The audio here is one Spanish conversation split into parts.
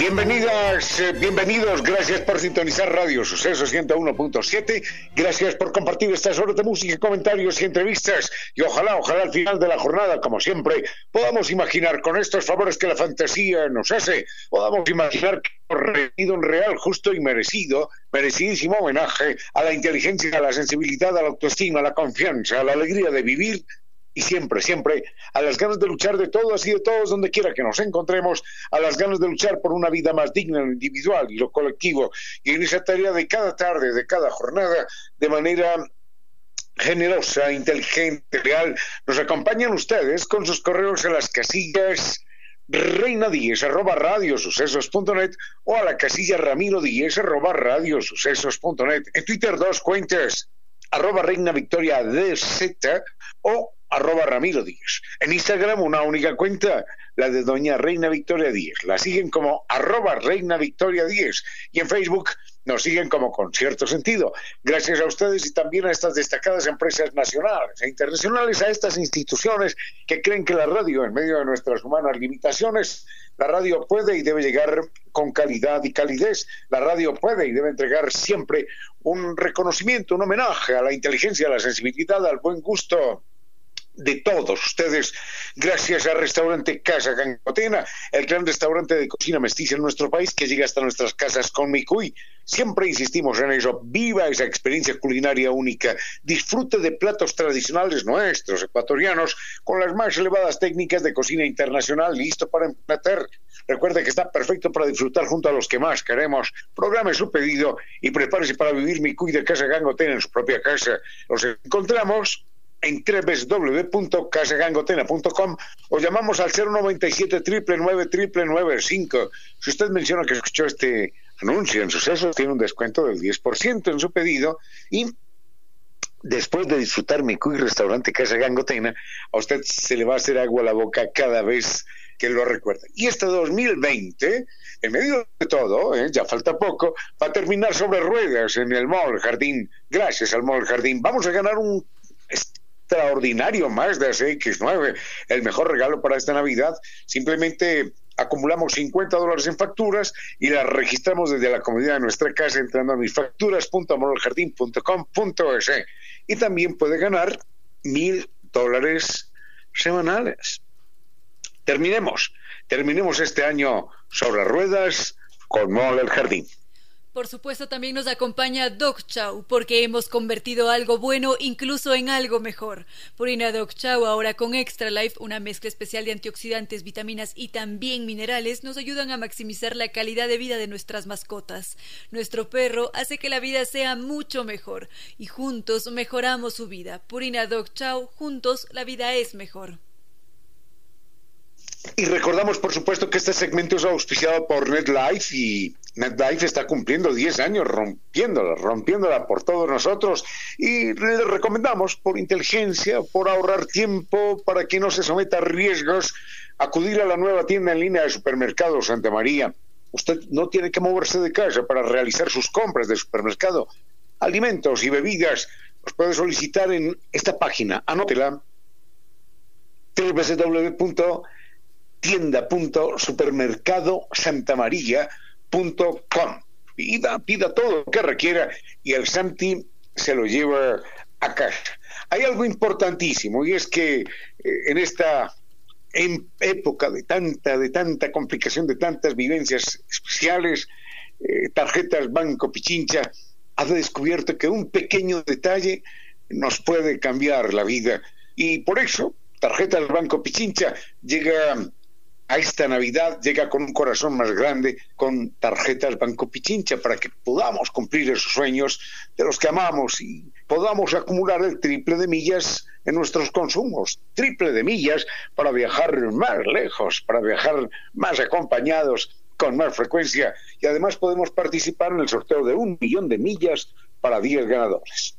Bienvenidas, eh, bienvenidos, gracias por sintonizar Radio Suceso 101.7, gracias por compartir estas horas de música, comentarios y entrevistas. Y ojalá, ojalá al final de la jornada, como siempre, podamos imaginar con estos favores que la fantasía nos hace, podamos imaginar que hemos rendido un real, justo y merecido, merecidísimo homenaje a la inteligencia, a la sensibilidad, a la autoestima, a la confianza, a la alegría de vivir y siempre, siempre a las ganas de luchar de todos y de todos donde quiera que nos encontremos, a las ganas de luchar por una vida más digna lo individual y lo colectivo, y en esa tarea de cada tarde, de cada jornada, de manera generosa, inteligente, real, nos acompañan ustedes con sus correos a las casillas reina 10 arroba radiosucesos.net o a la casilla ramiro 10 arroba radiosucesos.net. En Twitter dos cuentas, arroba reina victoria DZ o arroba Ramiro Díez. En Instagram una única cuenta, la de doña Reina Victoria Díez. La siguen como arroba Reina Victoria Díez. Y en Facebook nos siguen como con cierto sentido. Gracias a ustedes y también a estas destacadas empresas nacionales e internacionales, a estas instituciones que creen que la radio, en medio de nuestras humanas limitaciones, la radio puede y debe llegar con calidad y calidez. La radio puede y debe entregar siempre un reconocimiento, un homenaje a la inteligencia, a la sensibilidad, al buen gusto de todos ustedes, gracias al restaurante Casa Gangotena, el gran restaurante de cocina mestiza en nuestro país que llega hasta nuestras casas con Micuy. Siempre insistimos en eso, viva esa experiencia culinaria única, disfrute de platos tradicionales nuestros, ecuatorianos, con las más elevadas técnicas de cocina internacional, listo para emplatar. Recuerde que está perfecto para disfrutar junto a los que más queremos. Programe su pedido y prepárese para vivir Micuy de Casa Gangotena en su propia casa. Los encontramos en www.casagangotena.com o llamamos al 097 999 Si usted menciona que escuchó este anuncio en sucesos, tiene un descuento del 10% en su pedido y después de disfrutar mi cuy restaurante Casa Gangotena, a usted se le va a hacer agua a la boca cada vez que lo recuerda. Y este 2020, en medio de todo, ¿eh? ya falta poco, va a terminar sobre ruedas en el Mall Jardín. Gracias al Mall Jardín. Vamos a ganar un extraordinario Mazda CX9, el mejor regalo para esta Navidad. Simplemente acumulamos 50 dólares en facturas y las registramos desde la comodidad de nuestra casa entrando a misfacturas.amoroljardín.com.es y también puede ganar mil dólares semanales. Terminemos, terminemos este año sobre ruedas con Mall El Jardín. Por supuesto, también nos acompaña Doc Chow, porque hemos convertido algo bueno incluso en algo mejor. Purina Doc Chow, ahora con Extra Life, una mezcla especial de antioxidantes, vitaminas y también minerales, nos ayudan a maximizar la calidad de vida de nuestras mascotas. Nuestro perro hace que la vida sea mucho mejor y juntos mejoramos su vida. Purina Doc Chow, juntos la vida es mejor. Y recordamos, por supuesto, que este segmento es auspiciado por NetLife y NetLife está cumpliendo 10 años rompiéndola, rompiéndola por todos nosotros y le recomendamos por inteligencia, por ahorrar tiempo, para que no se someta a riesgos, acudir a la nueva tienda en línea de supermercado Santa María. Usted no tiene que moverse de casa para realizar sus compras de supermercado. Alimentos y bebidas los puede solicitar en esta página. Anótela www tienda.supermercadosantamaría.com. Pida, pida todo lo que requiera y el Santi se lo lleva a casa. Hay algo importantísimo y es que eh, en esta época de tanta, de tanta complicación, de tantas vivencias especiales, eh, tarjetas Banco Pichincha ha descubierto que un pequeño detalle nos puede cambiar la vida. Y por eso, tarjetas Banco Pichincha llega a esta Navidad llega con un corazón más grande, con tarjetas Banco Pichincha, para que podamos cumplir esos sueños de los que amamos y podamos acumular el triple de millas en nuestros consumos, triple de millas para viajar más lejos, para viajar más acompañados con más frecuencia y además podemos participar en el sorteo de un millón de millas para 10 ganadores.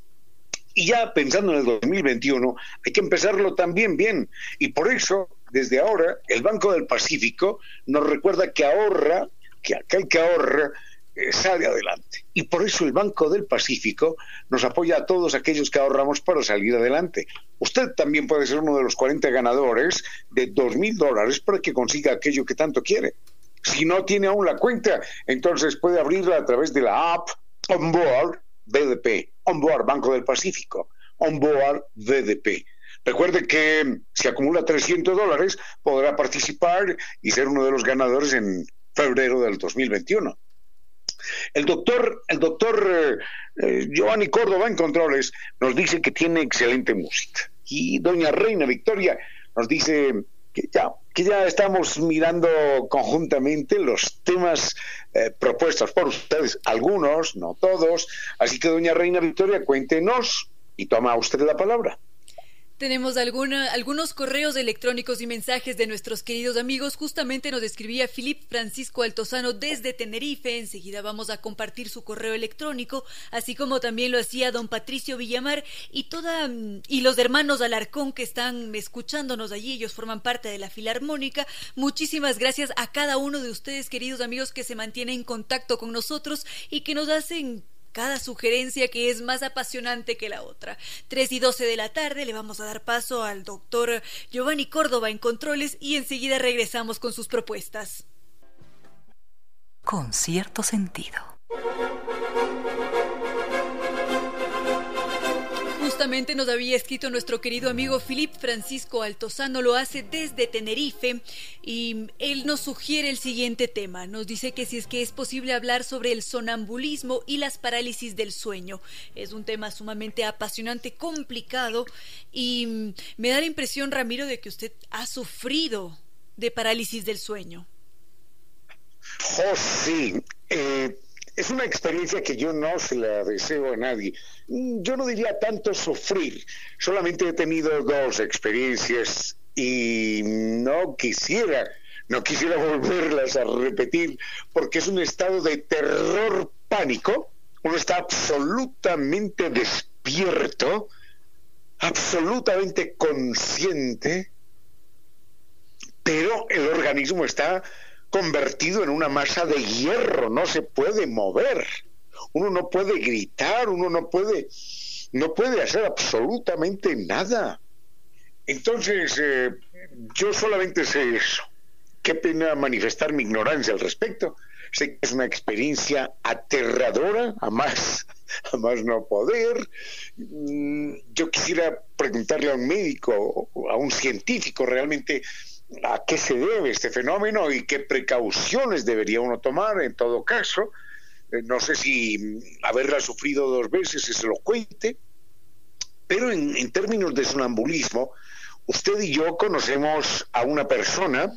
Y ya pensando en el 2021, hay que empezarlo también bien. Y por eso, desde ahora, el Banco del Pacífico nos recuerda que ahorra, que aquel que ahorra eh, sale adelante. Y por eso el Banco del Pacífico nos apoya a todos aquellos que ahorramos para salir adelante. Usted también puede ser uno de los 40 ganadores de dos mil dólares para que consiga aquello que tanto quiere. Si no tiene aún la cuenta, entonces puede abrirla a través de la app Onboard BDP, Onboard Banco del Pacífico, Onboard BDP. Recuerde que si acumula 300 dólares podrá participar y ser uno de los ganadores en febrero del 2021. El doctor, el doctor eh, eh, Giovanni Córdoba en Controles nos dice que tiene excelente música. Y doña Reina Victoria nos dice que ya, que ya estamos mirando conjuntamente los temas eh, propuestos por ustedes, algunos, no todos. Así que, doña Reina Victoria, cuéntenos y toma usted la palabra. Tenemos alguna, algunos correos electrónicos y mensajes de nuestros queridos amigos. Justamente nos escribía Filip Francisco Altozano desde Tenerife. Enseguida vamos a compartir su correo electrónico, así como también lo hacía don Patricio Villamar y toda y los hermanos Alarcón que están escuchándonos allí. Ellos forman parte de la Filarmónica. Muchísimas gracias a cada uno de ustedes, queridos amigos, que se mantienen en contacto con nosotros y que nos hacen cada sugerencia que es más apasionante que la otra. Tres y doce de la tarde le vamos a dar paso al doctor Giovanni Córdoba en controles y enseguida regresamos con sus propuestas. Con cierto sentido. Justamente nos había escrito nuestro querido amigo Filip Francisco Altozano, lo hace desde Tenerife y él nos sugiere el siguiente tema. Nos dice que si es que es posible hablar sobre el sonambulismo y las parálisis del sueño. Es un tema sumamente apasionante, complicado y me da la impresión, Ramiro, de que usted ha sufrido de parálisis del sueño. Oh, sí. Eh, es una experiencia que yo no se la deseo a nadie. Yo no diría tanto sufrir, solamente he tenido dos experiencias y no quisiera, no quisiera volverlas a repetir porque es un estado de terror pánico, uno está absolutamente despierto, absolutamente consciente, pero el organismo está convertido en una masa de hierro, no se puede mover. Uno no puede gritar, uno no puede no puede hacer absolutamente nada. Entonces, eh, yo solamente sé eso. Qué pena manifestar mi ignorancia al respecto. Sé que es una experiencia aterradora, a más, a más no poder. Mm, yo quisiera preguntarle a un médico, a un científico realmente, a qué se debe este fenómeno y qué precauciones debería uno tomar en todo caso. Eh, no sé si haberla sufrido dos veces es elocuente, pero en, términos de sonambulismo, usted y yo conocemos a una persona,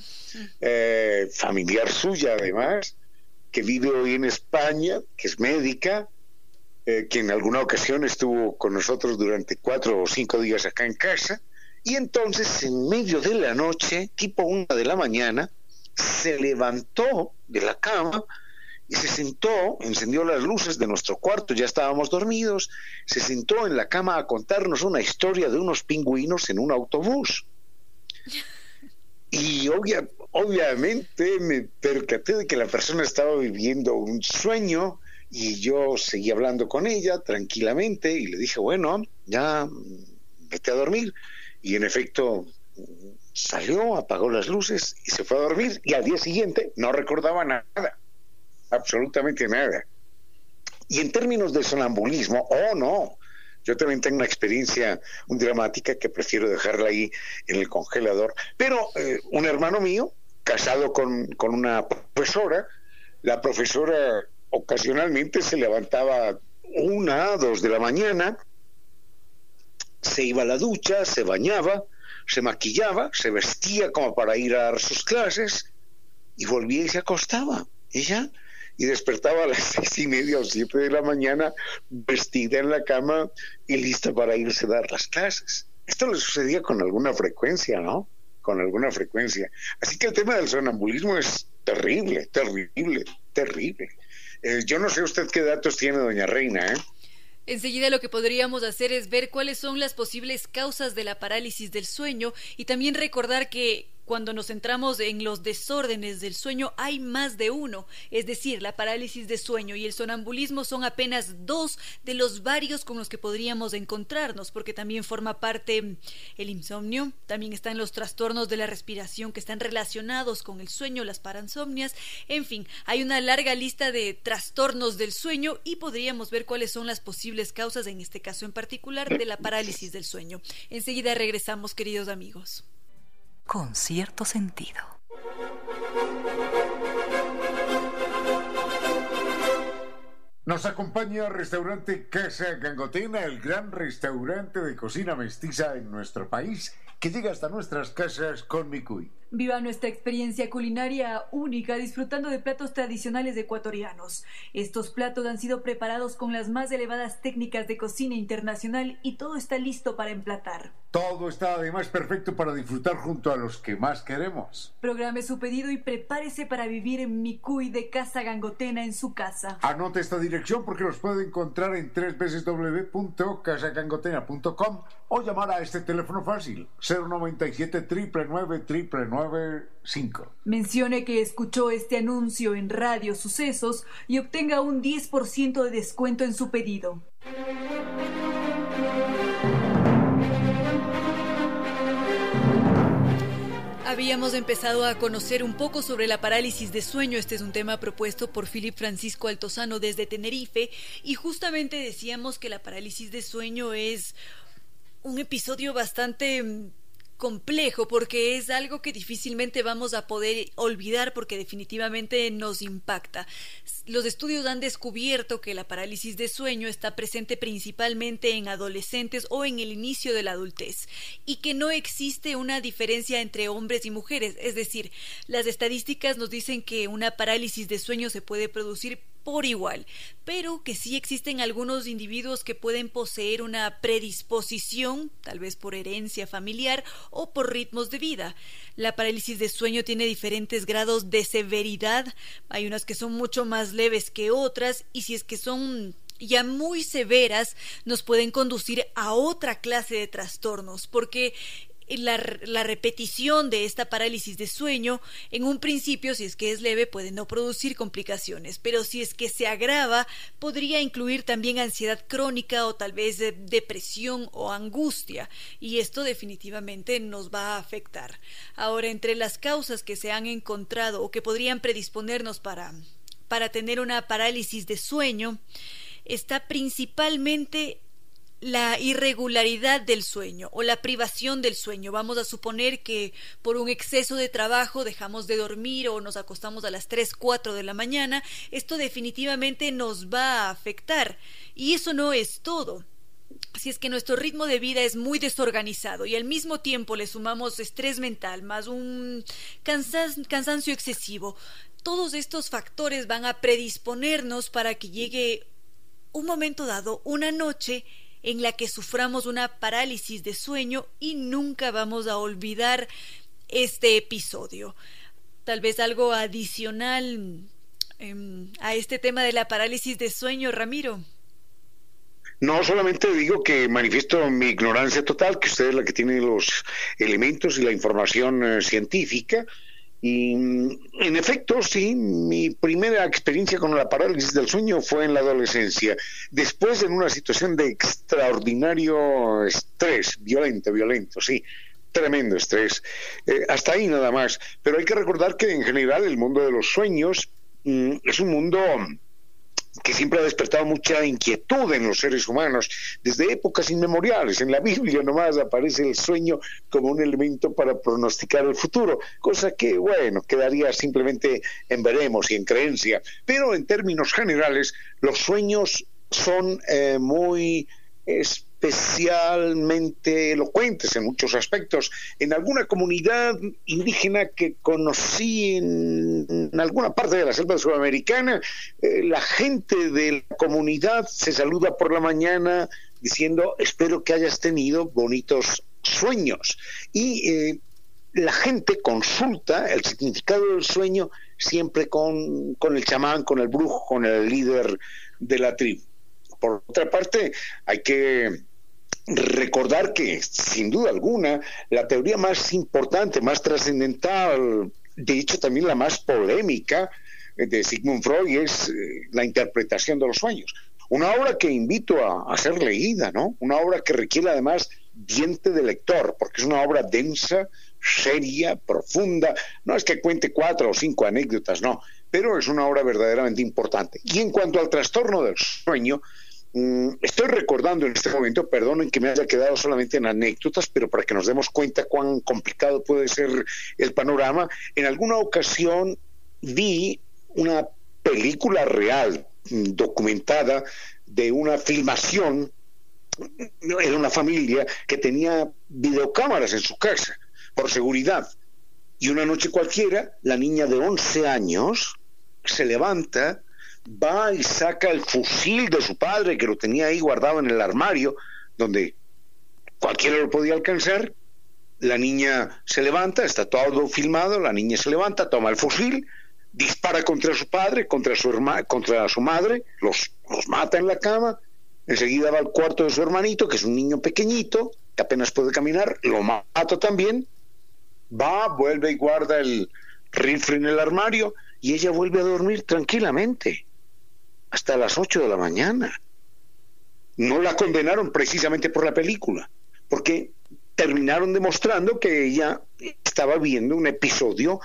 eh, familiar suya además, que vive hoy en España, que es médica, eh, que en alguna ocasión estuvo con nosotros durante cuatro o cinco días acá en casa, y entonces, en medio de la noche, tipo una de la mañana, se levantó de la cama y se sentó, encendió las luces de nuestro cuarto, ya estábamos dormidos, se sentó en la cama a contarnos una historia de unos pingüinos en un autobús. Y obviamente me percaté de que la persona estaba viviendo un sueño y yo seguí hablando con ella tranquilamente y le dije, bueno, ya vete a dormir. Y en efecto salió, apagó las luces y se fue a dormir y al día siguiente no recordaba nada, absolutamente nada. Y en términos de sonambulismo, oh no, yo también tengo una experiencia un dramática que prefiero dejarla ahí en el congelador. Pero eh, un hermano mío, casado con, con una profesora, la profesora ocasionalmente se levantaba una, dos de la mañana, se iba a la ducha, se bañaba, se maquillaba, se vestía como para ir a dar sus clases y volvía y se acostaba. Ella y despertaba a las seis y media o siete de la mañana vestida en la cama y lista para irse a dar las clases. Esto le sucedía con alguna frecuencia, ¿no? con alguna frecuencia. Así que el tema del sonambulismo es terrible, terrible, terrible. Eh, yo no sé usted qué datos tiene, doña Reina, ¿eh? Enseguida lo que podríamos hacer es ver cuáles son las posibles causas de la parálisis del sueño y también recordar que cuando nos centramos en los desórdenes del sueño hay más de uno, es decir, la parálisis de sueño y el sonambulismo son apenas dos de los varios con los que podríamos encontrarnos, porque también forma parte el insomnio, también están los trastornos de la respiración que están relacionados con el sueño, las paransomnias, en fin, hay una larga lista de trastornos del sueño y podríamos ver cuáles son las posibles causas, en este caso en particular, de la parálisis del sueño. Enseguida regresamos, queridos amigos con cierto sentido. Nos acompaña restaurante Casa Gangotena, el gran restaurante de cocina mestiza en nuestro país, que llega hasta nuestras casas con Micuy. Viva nuestra experiencia culinaria única disfrutando de platos tradicionales ecuatorianos. Estos platos han sido preparados con las más elevadas técnicas de cocina internacional y todo está listo para emplatar. Todo está además perfecto para disfrutar junto a los que más queremos. Programe su pedido y prepárese para vivir en Micuy de Casa Gangotena en su casa. Anote esta dirección porque los puede encontrar en www.casagangotena.com o llamar a este teléfono fácil 097 999 Mencione que escuchó este anuncio en Radio Sucesos y obtenga un 10% de descuento en su pedido. Habíamos empezado a conocer un poco sobre la parálisis de sueño. Este es un tema propuesto por Philip Francisco Altozano desde Tenerife y justamente decíamos que la parálisis de sueño es un episodio bastante complejo porque es algo que difícilmente vamos a poder olvidar porque definitivamente nos impacta. Los estudios han descubierto que la parálisis de sueño está presente principalmente en adolescentes o en el inicio de la adultez y que no existe una diferencia entre hombres y mujeres, es decir, las estadísticas nos dicen que una parálisis de sueño se puede producir por igual, pero que sí existen algunos individuos que pueden poseer una predisposición, tal vez por herencia familiar o por ritmos de vida. La parálisis de sueño tiene diferentes grados de severidad, hay unas que son mucho más leves que otras y si es que son ya muy severas nos pueden conducir a otra clase de trastornos, porque la, repetición de esta parálisis de sueño, en un principio, si es que es leve, puede no producir complicaciones, pero si es que se agrava, podría incluir también ansiedad crónica o tal vez depresión o angustia, y esto definitivamente nos va a afectar. Ahora, entre las causas que se han encontrado o que podrían predisponernos para, para tener una parálisis de sueño, está principalmente la irregularidad del sueño o la privación del sueño. Vamos a suponer que por un exceso de trabajo dejamos de dormir o nos acostamos a las 3, 4 de la mañana. Esto definitivamente nos va a afectar. Y eso no es todo. Si es que nuestro ritmo de vida es muy desorganizado y al mismo tiempo le sumamos estrés mental más un cansancio excesivo, todos estos factores van a predisponernos para que llegue un momento dado, una noche, en la que suframos una parálisis de sueño y nunca vamos a olvidar este episodio. Tal vez algo adicional em, a este tema de la parálisis de sueño, Ramiro. No, solamente digo que manifiesto mi ignorancia total, que usted es la que tiene los elementos y la información eh, científica, y en efecto, sí, mi primera experiencia con la parálisis del sueño fue en la adolescencia, después en una situación de extraordinario estrés, violento, violento, sí, tremendo estrés. Eh, hasta ahí nada más. Pero hay que recordar que en general el mundo de los sueños mm, es un mundo que siempre ha despertado mucha inquietud en los seres humanos desde épocas inmemoriales. En la Biblia nomás aparece el sueño como un elemento para pronosticar el futuro, cosa que, bueno, quedaría simplemente en veremos y en creencia. Pero en términos generales, los sueños son eh, muy especialmente elocuentes en muchos aspectos. En alguna comunidad indígena que conocí en, alguna parte de la selva sudamericana, eh, la gente de la comunidad se saluda por la mañana diciendo espero que hayas tenido bonitos sueños. Y eh, la gente consulta el significado del sueño siempre con, con el chamán, con el brujo, con el líder de la tribu. Por otra parte, hay que recordar que, sin duda alguna, la teoría más importante, más trascendental, de hecho también la más polémica de Sigmund Freud es eh, la interpretación de los sueños. Una obra que invito a, a, ser leída, ¿no? Una obra que requiere además diente de lector, porque es una obra densa, seria, profunda. No es que cuente cuatro o cinco anécdotas, no, pero es una obra verdaderamente importante. Y en cuanto al trastorno del sueño, estoy recordando en este momento, perdonen que me haya quedado solamente en anécdotas, pero para que nos demos cuenta cuán complicado puede ser el panorama, en alguna ocasión vi una película real, mm, documentada, de una filmación en una familia que tenía videocámaras en su casa por seguridad. Y una noche cualquiera, la niña de 11 años se levanta, va y saca el fusil de su padre que lo tenía ahí guardado en el armario, donde cualquiera lo podía alcanzar. La niña se levanta, está todo filmado, la niña se levanta, toma el fusil, dispara contra su padre, contra su, contra su madre, los, los mata en la cama, enseguida va al cuarto de su hermanito, que es un niño pequeñito, que apenas puede caminar, lo mata también, va, vuelve y guarda el rifle en el armario y ella vuelve a dormir tranquilamente hasta las 8 de la mañana. No la condenaron precisamente por la película, porque terminaron demostrando que ella estaba viendo un episodio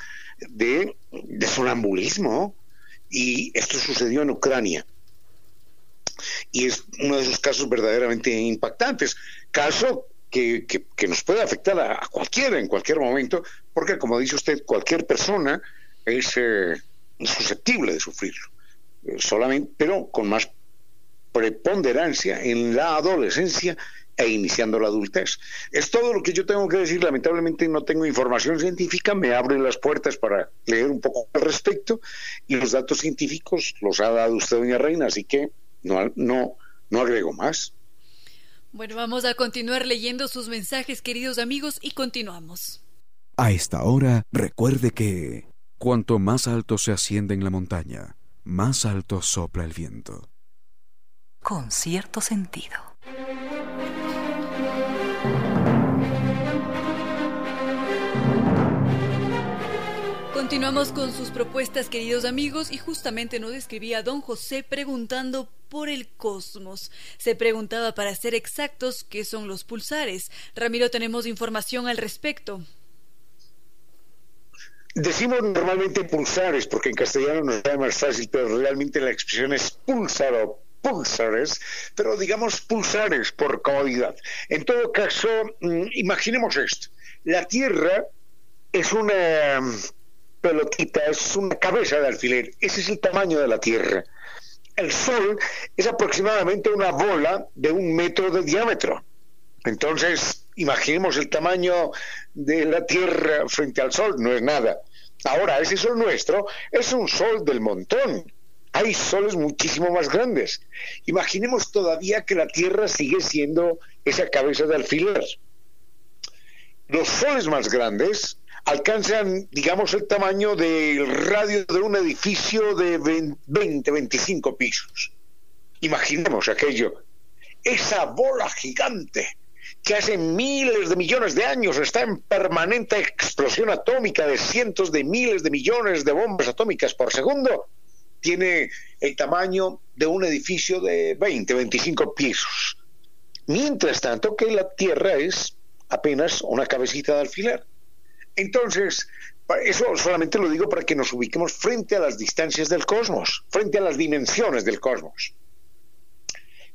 de, sonambulismo y esto sucedió en Ucrania. Y es uno de esos casos verdaderamente impactantes. Caso que, nos puede afectar a, cualquiera en cualquier momento, porque como dice usted, cualquier persona es eh, susceptible de sufrirlo, solamente, pero con más preponderancia en la adolescencia e iniciando la adultez. Es todo lo que yo tengo que decir. Lamentablemente no tengo información científica, me abren las puertas para leer un poco al respecto y los datos científicos los ha dado usted, doña Reina, así que no, no, no agrego más. Bueno, vamos a continuar leyendo sus mensajes, queridos amigos, y continuamos. A esta hora, recuerde que cuanto más alto se asciende en la montaña, más alto sopla el viento. Con cierto sentido. Continuamos con sus propuestas, queridos amigos, y justamente nos escribía don José preguntando por el cosmos. Se preguntaba, para ser exactos, qué son los pulsares. Ramiro, tenemos información al respecto. Decimos normalmente pulsares, porque en castellano nos da más fácil, pero realmente la expresión es pulsar o pulsares, pero digamos pulsares por comodidad. En todo caso, mm, imaginemos esto. La Tierra es una pelotita, es una cabeza de alfiler. Ese es el tamaño de la Tierra. El Sol es aproximadamente una bola de un metro de diámetro. Entonces, imaginemos el tamaño de la Tierra frente al Sol, no es nada. Ahora, ese Sol nuestro es un Sol del montón. Hay soles muchísimo más grandes. Imaginemos todavía que la Tierra sigue siendo esa cabeza de alfiler. Los soles más grandes alcanzan, digamos, el tamaño del radio de un edificio de 20, 25 pisos. Imaginemos aquello. Esa bola gigante que hace miles de millones de años está en permanente explosión atómica de cientos de miles de millones de bombas atómicas por segundo, tiene el tamaño de un edificio de 20, 25 pisos. Mientras tanto que la Tierra es apenas una cabecita de alfiler. Entonces, eso solamente lo digo para que nos ubiquemos frente a las distancias del cosmos, frente a las dimensiones del cosmos.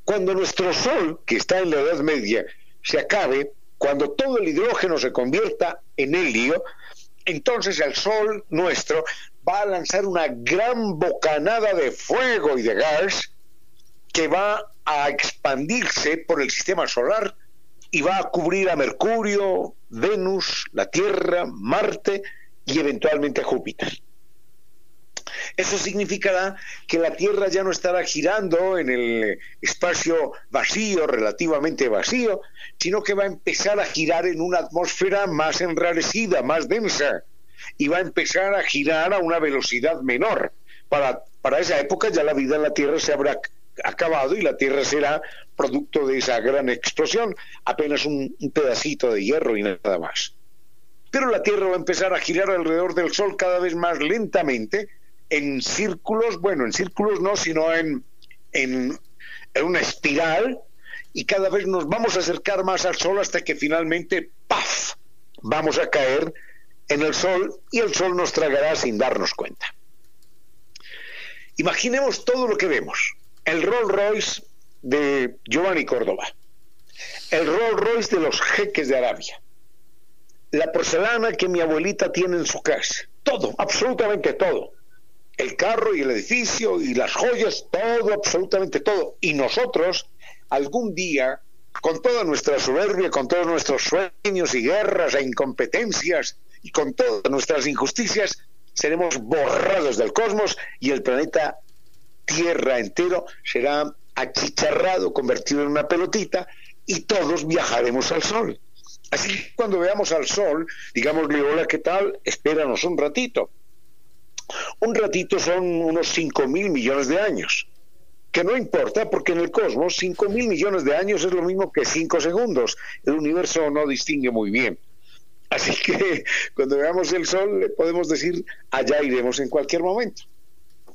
Cuando nuestro Sol, que está en la Edad Media, se acabe, cuando todo el hidrógeno se convierta en helio, entonces el Sol nuestro va a lanzar una gran bocanada de fuego y de gas que va a expandirse por el sistema solar y va a cubrir a Mercurio, Venus, la Tierra, Marte y eventualmente a Júpiter. Eso significará que la Tierra ya no estará girando en el espacio vacío, relativamente vacío, sino que va a empezar a girar en una atmósfera más enrarecida, más densa, y va a empezar a girar a una velocidad menor. Para, para esa época ya la vida en la Tierra se habrá acabado y la Tierra será producto de esa gran explosión, apenas un, un pedacito de hierro y nada más. Pero la Tierra va a empezar a girar alrededor del Sol cada vez más lentamente, en círculos, bueno, en círculos no, sino en, en, una espiral, y cada vez nos vamos a acercar más al Sol hasta que finalmente, ¡paf!, vamos a caer en el Sol y el Sol nos tragará sin darnos cuenta. Imaginemos todo lo que vemos. El Rolls Royce de Giovanni Córdoba, el Rolls Royce de los jeques de Arabia, la porcelana que mi abuelita tiene en su casa, todo, absolutamente todo el carro y el edificio y las joyas, todo, absolutamente todo. Y nosotros, algún día, con toda nuestra soberbia, con todos nuestros sueños y guerras e incompetencias y con todas nuestras injusticias, seremos borrados del cosmos y el planeta Tierra entero será achicharrado, convertido en una pelotita y todos viajaremos al Sol. Así que cuando veamos al Sol, digamos, hola, ¿qué tal? Espéranos un ratito un ratito son unos 5 mil millones de años. Que no importa porque en el cosmos 5 mil millones de años es lo mismo que 5 segundos. El universo no distingue muy bien. Así que cuando veamos el Sol le podemos decir, allá iremos en cualquier momento.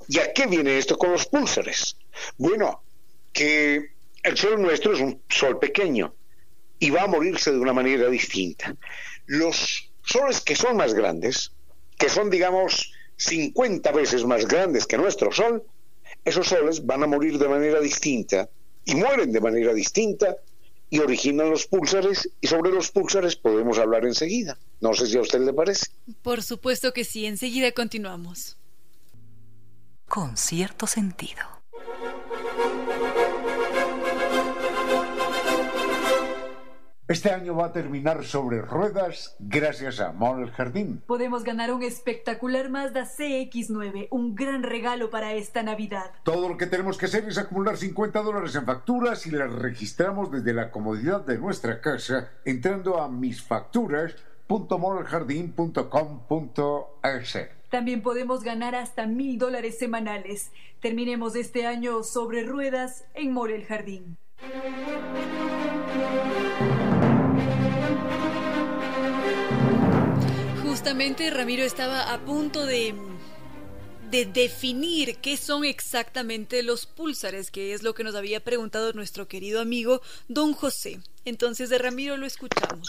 ¿Y a qué viene esto con los púlsares? Bueno, que el Sol nuestro es un Sol pequeño y va a morirse de una manera distinta. Los soles que son más grandes, que son, digamos, 50 veces más grandes que nuestro Sol, esos soles van a morir de manera distinta y mueren de manera distinta y originan los púlsares y sobre los púlsares podemos hablar enseguida. No sé si a usted le parece. Por supuesto que sí, enseguida continuamos. Con cierto sentido. Este año va a terminar sobre ruedas gracias a Mall Jardín. Podemos ganar un espectacular Mazda CX9, un gran regalo para esta Navidad. Todo lo que tenemos que hacer es acumular 50 dólares en facturas y las registramos desde la comodidad de nuestra casa entrando a misfacturas.modeljardín.com.es. También podemos ganar hasta mil dólares semanales. Terminemos este año sobre ruedas en Morel Jardín. Justamente Ramiro estaba a punto de de definir qué son exactamente los púlsares, que es lo que nos había preguntado nuestro querido amigo don José. Entonces de Ramiro lo escuchamos.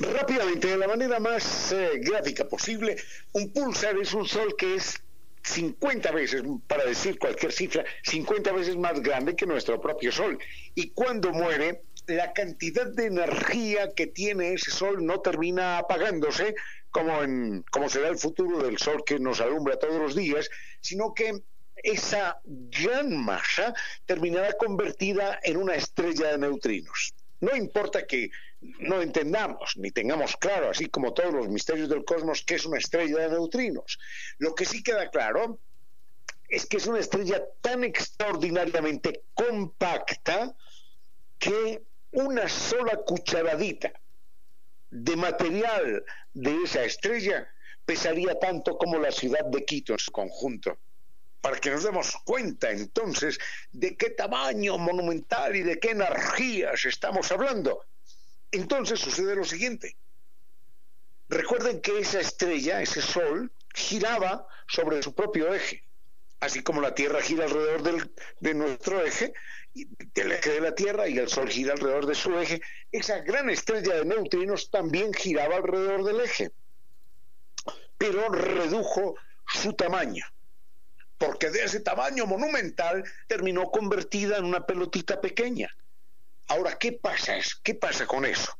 Rápidamente, de la manera más eh, gráfica posible, un pulsar es un sol que es 50 veces, para decir cualquier cifra, 50 veces más grande que nuestro propio sol. Y cuando muere, la cantidad de energía que tiene ese sol no termina apagándose como, en, como será el futuro del sol que nos alumbra todos los días, sino que esa gran masa terminará convertida en una estrella de neutrinos. No importa que no entendamos ni tengamos claro, así como todos los misterios del cosmos, que es una estrella de neutrinos. Lo que sí queda claro es que es una estrella tan extraordinariamente compacta que una sola cucharadita de material de esa estrella pesaría tanto como la ciudad de Quito en su conjunto. Para que nos demos cuenta entonces de qué tamaño monumental y de qué energías estamos hablando. Entonces sucede lo siguiente. Recuerden que esa estrella, ese sol, giraba sobre su propio eje. Así como la Tierra gira alrededor de nuestro eje, del eje de la Tierra y el Sol gira alrededor de su eje, esa gran estrella de neutrinos también giraba alrededor del eje, pero redujo su tamaño, porque de ese tamaño monumental terminó convertida en una pelotita pequeña. Ahora, ¿qué pasa? ¿Qué pasa con eso?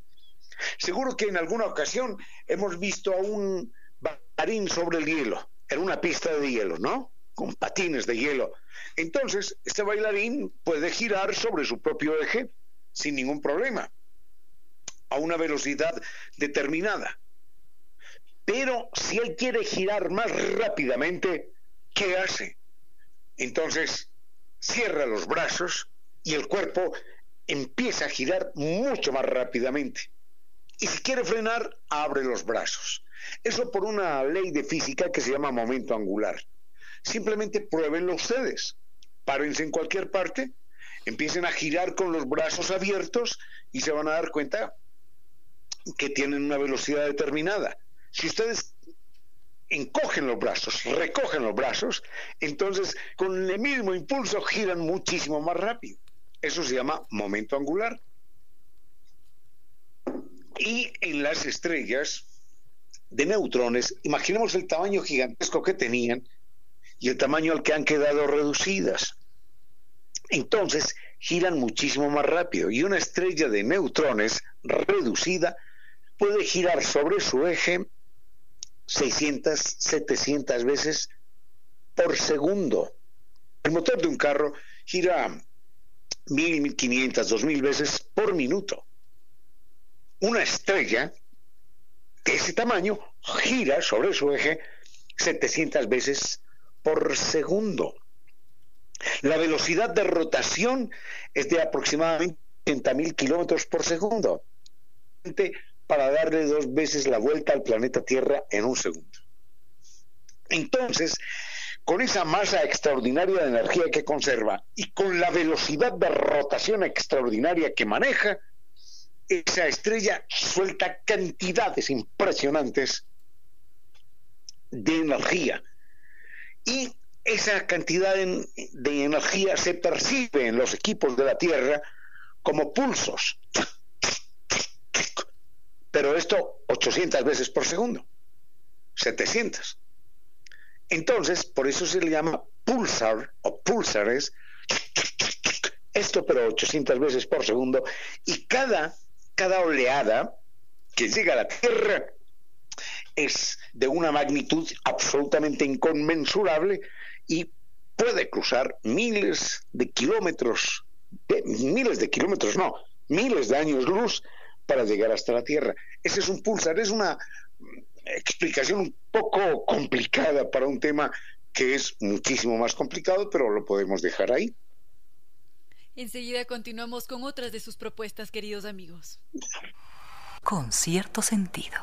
Seguro que en alguna ocasión hemos visto a un bailarín sobre el hielo, en una pista de hielo, ¿no? Con patines de hielo entonces, este bailarín puede girar sobre su propio eje sin ningún problema, a una velocidad determinada. Pero si él quiere girar más rápidamente, ¿qué hace? Entonces cierra los brazos y el cuerpo empieza a girar mucho más rápidamente. Y si quiere frenar, abre los brazos. Eso por una ley de física que se llama momento angular. Simplemente pruébenlo ustedes. Párense en cualquier parte, empiecen a girar con los brazos abiertos y se van a dar cuenta que tienen una velocidad determinada. Si ustedes encogen los brazos, recogen los brazos, entonces con el mismo impulso giran muchísimo más rápido. Eso se llama momento angular. Y en las estrellas de neutrones, imaginemos el tamaño gigantesco que tenían y el tamaño al que han quedado reducidas. Entonces giran muchísimo más rápido y una estrella de neutrones reducida puede girar sobre su eje 600, 700 veces por segundo. El motor de un carro gira 1000, 1500, 2000 veces por minuto. Una estrella de ese tamaño gira sobre su eje 700 veces por segundo. La velocidad de rotación es de aproximadamente 80.000 kilómetros por segundo para darle dos veces la vuelta al planeta Tierra en un segundo. Entonces, con esa masa extraordinaria de energía que conserva y con la velocidad de rotación extraordinaria que maneja, esa estrella suelta cantidades impresionantes de energía. Y esa cantidad de energía se percibe en los equipos de la Tierra como pulsos pero esto 800 veces por segundo, 700. Entonces, por eso se le llama pulsar o pulsares, esto pero 800 veces por segundo, y cada, cada oleada que llega a la Tierra es de una magnitud absolutamente inconmensurable y puede cruzar miles de kilómetros, miles de kilómetros, no, miles de años luz para llegar hasta la Tierra. Ese es un pulsar, es una explicación un poco complicada para un tema que es muchísimo más complicado, pero lo podemos dejar ahí. Enseguida continuamos con otras de sus propuestas, queridos amigos. Con cierto sentido.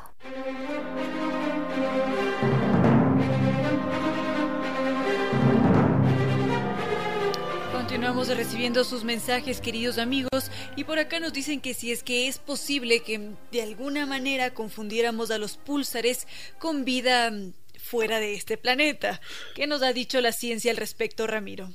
Continuamos recibiendo sus mensajes, queridos amigos, y por acá nos dicen que si es que es posible que de alguna manera confundiéramos a los púlsares con vida mm, fuera de este planeta. ¿Qué nos ha dicho la ciencia al respecto, Ramiro?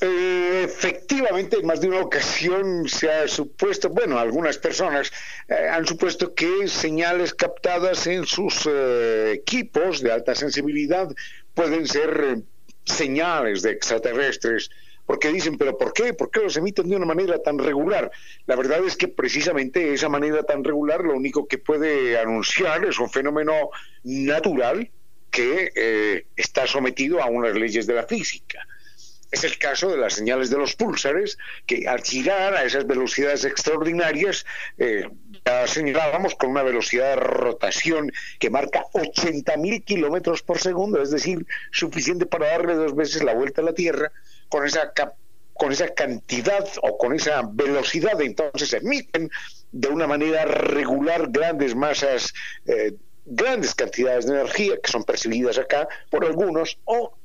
Eh, efectivamente, en más de una ocasión se ha supuesto, bueno, algunas personas eh, han supuesto que señales captadas en sus eh, equipos de alta sensibilidad pueden ser señales de extraterrestres, porque dicen, pero ¿por qué? ¿Por qué los emiten de una manera tan regular? La verdad es que precisamente esa manera tan regular lo único que puede anunciar es un fenómeno natural que eh, está sometido a unas leyes de la física. Es el caso de las señales de los púlsares, que al girar a esas velocidades extraordinarias, eh, ya señalábamos con una velocidad de rotación que marca 80.000 kilómetros por segundo, es decir, suficiente para darle dos veces la vuelta a la Tierra, con esa, con esa cantidad o con esa velocidad, entonces emiten de una manera regular grandes masas. Eh, grandes cantidades de energía que son percibidas acá por algunos o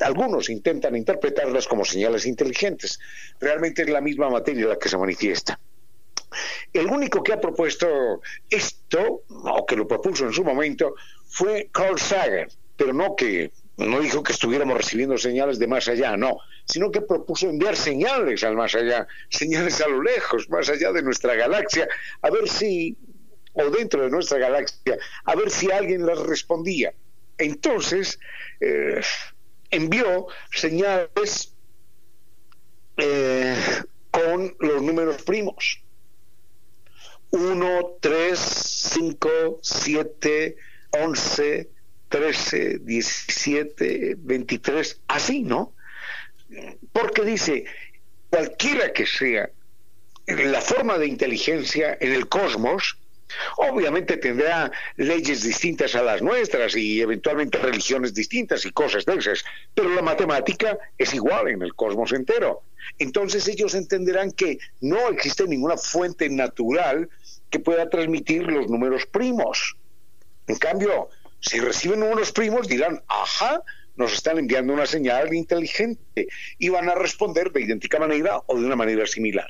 algunos intentan interpretarlas como señales inteligentes. Realmente es la misma materia la que se manifiesta. El único que ha propuesto esto, o que lo propuso en su momento, fue Carl Sagan, pero no que no dijo que estuviéramos recibiendo señales de más allá, no, sino que propuso enviar señales al más allá, señales a lo lejos, más allá de nuestra galaxia, a ver si, o dentro de nuestra galaxia, a ver si alguien las respondía. Entonces, eh, envió señales eh, con los números primos. 1, 3, 5, 7, 11, 13, 17, 23, así, ¿no? Porque dice, cualquiera que sea la forma de inteligencia en el cosmos, Obviamente tendrá leyes distintas a las nuestras y eventualmente religiones distintas y cosas de esas, pero la matemática es igual en el cosmos entero. Entonces ellos entenderán que no existe ninguna fuente natural que pueda transmitir los números primos. En cambio, si reciben números primos dirán, ajá, nos están enviando una señal inteligente y van a responder de idéntica manera o de una manera similar.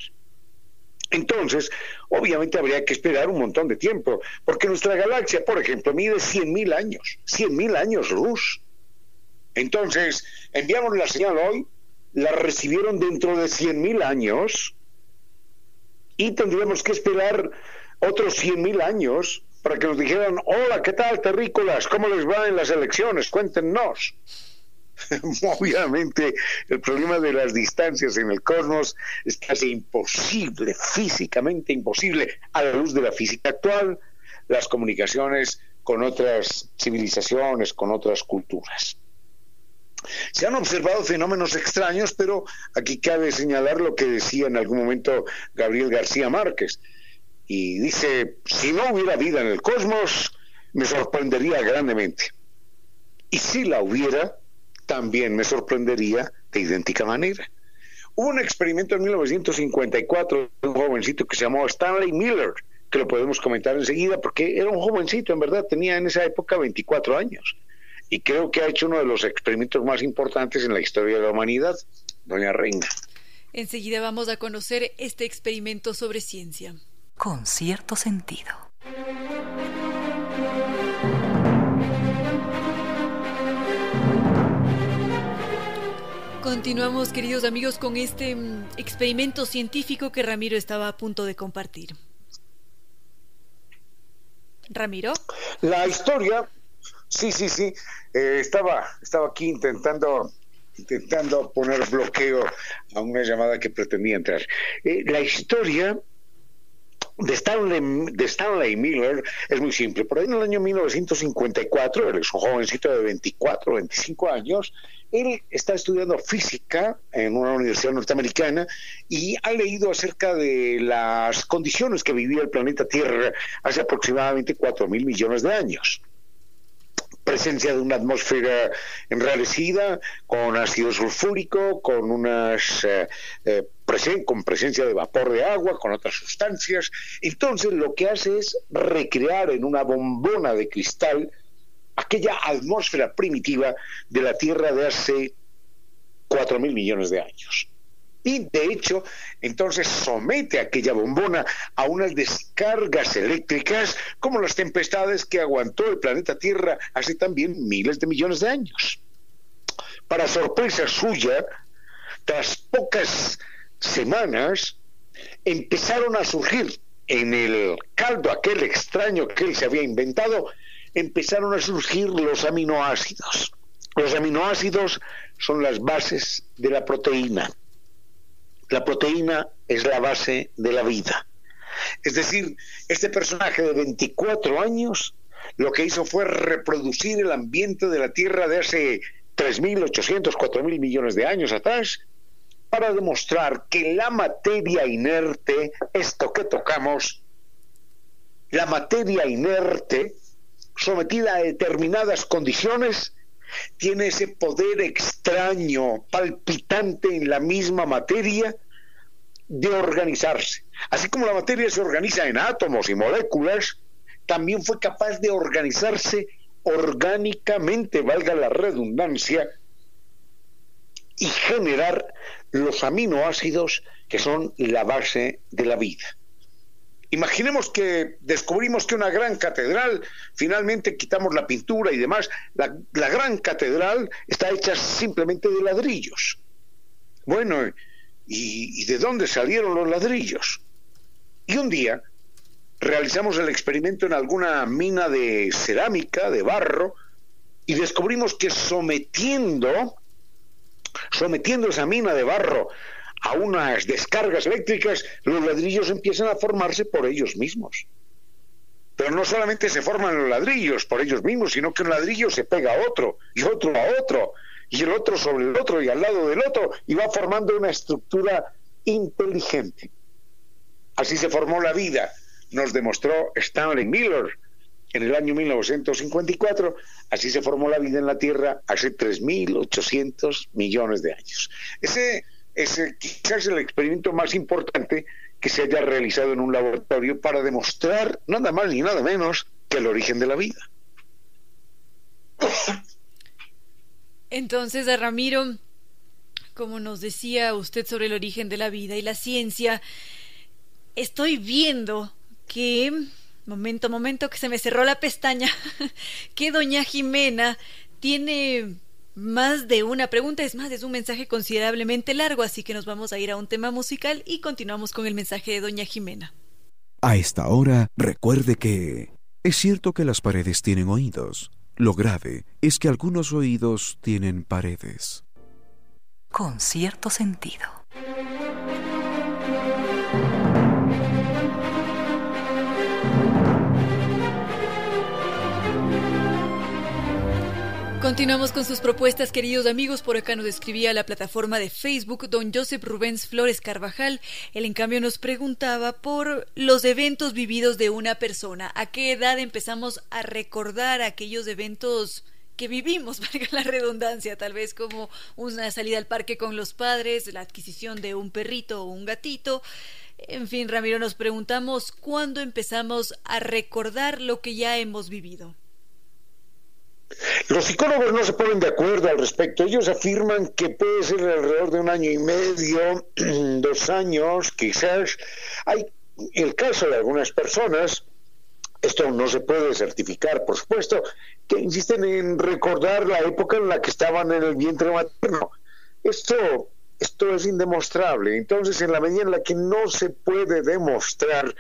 Entonces, obviamente habría que esperar un montón de tiempo, porque nuestra galaxia, por ejemplo, mide 100.000 años, 100.000 años luz. Entonces, enviamos la señal hoy, la recibieron dentro de 100.000 años y tendríamos que esperar otros 100.000 años para que nos dijeran, hola, ¿qué tal, terrícolas? ¿Cómo les va en las elecciones? Cuéntenos. Obviamente, el problema de las distancias en el cosmos es casi imposible, físicamente imposible, a la luz de la física actual, las comunicaciones con otras civilizaciones, con otras culturas. Se han observado fenómenos extraños, pero aquí cabe señalar lo que decía en algún momento Gabriel García Márquez. Y dice, si no hubiera vida en el cosmos, me sorprendería grandemente. Y si la hubiera, también me sorprendería de idéntica manera. Hubo un experimento en 1954 de un jovencito que se llamó Stanley Miller, que lo podemos comentar enseguida, porque era un jovencito, en verdad, tenía en esa época 24 años. Y creo que ha hecho uno de los experimentos más importantes en la historia de la humanidad, doña Reina. Enseguida vamos a conocer este experimento sobre ciencia. Con cierto sentido. Continuamos, queridos amigos, con este mm, experimento científico que Ramiro estaba a punto de compartir. Ramiro. La historia, sí, sí, sí, eh, estaba, estaba aquí intentando intentando poner bloqueo a una llamada que pretendía entrar. Eh, la historia de Stanley, de Stanley Miller es muy simple. Por ahí en el año 1954, él es un jovencito de 24, 25 años, él está estudiando física en una universidad norteamericana y ha leído acerca de las condiciones que vivía el planeta Tierra hace aproximadamente 4 mil millones de años presencia de una atmósfera enrarecida, con ácido sulfúrico, con unas eh, eh, con presencia de vapor de agua, con otras sustancias. Entonces lo que hace es recrear en una bombona de cristal aquella atmósfera primitiva de la Tierra de hace cuatro mil millones de años. Y de hecho, entonces somete aquella bombona a unas descargas eléctricas como las tempestades que aguantó el planeta Tierra hace también miles de millones de años. Para sorpresa suya, tras pocas semanas, empezaron a surgir en el caldo aquel extraño que él se había inventado empezaron a surgir los aminoácidos. Los aminoácidos son las bases de la proteína. La proteína es la base de la vida. Es decir, este personaje de 24 años lo que hizo fue reproducir el ambiente de la Tierra de hace 3.800, 4.000 millones de años atrás para demostrar que la materia inerte, esto que tocamos, la materia inerte sometida a determinadas condiciones, tiene ese poder extraño, palpitante en la misma materia de organizarse. Así como la materia se organiza en átomos y moléculas, también fue capaz de organizarse orgánicamente, valga la redundancia, y generar los aminoácidos que son la base de la vida. Imaginemos que descubrimos que una gran catedral, finalmente quitamos la pintura y demás, la, gran catedral está hecha simplemente de ladrillos. Bueno, ¿y, ¿y de dónde salieron los ladrillos? Y un día realizamos el experimento en alguna mina de cerámica, de barro, y descubrimos que sometiendo, sometiendo esa mina de barro a unas descargas eléctricas, los ladrillos empiezan a formarse por ellos mismos. Pero no solamente se forman los ladrillos por ellos mismos, sino que un ladrillo se pega a otro, y otro a otro, y el otro sobre el otro, y al lado del otro, y va formando una estructura inteligente. Así se formó la vida, nos demostró Stanley Miller en el año 1954. Así se formó la vida en la Tierra hace 3.800 millones de años. Ese es quizás el experimento más importante que se haya realizado en un laboratorio para demostrar nada más ni nada menos que el origen de la vida. Entonces, Ramiro, como nos decía usted sobre el origen de la vida y la ciencia, estoy viendo que, momento, momento, que se me cerró la pestaña, que doña Jimena tiene más de una pregunta, es más, es un mensaje considerablemente largo, así que nos vamos a ir a un tema musical y continuamos con el mensaje de doña Jimena. A esta hora, recuerde que es cierto que las paredes tienen oídos. Lo grave es que algunos oídos tienen paredes. Con cierto sentido. Continuamos con sus propuestas, queridos amigos. Por acá nos escribía la plataforma de Facebook don Joseph Rubens Flores Carvajal. Él, en cambio, nos preguntaba por los eventos vividos de una persona. ¿A qué edad empezamos a recordar aquellos eventos que vivimos, valga la redundancia, tal vez como una salida al parque con los padres, la adquisición de un perrito o un gatito? En fin, Ramiro, nos preguntamos cuándo empezamos a recordar lo que ya hemos vivido. Los psicólogos no se ponen de acuerdo al respecto. Ellos afirman que puede ser alrededor de un año y medio, dos años, quizás. Hay el caso de algunas personas, esto no se puede certificar, por supuesto, que insisten en recordar la época en la que estaban en el vientre materno. Esto, esto es indemostrable. Entonces, en la medida en la que no se puede demostrar,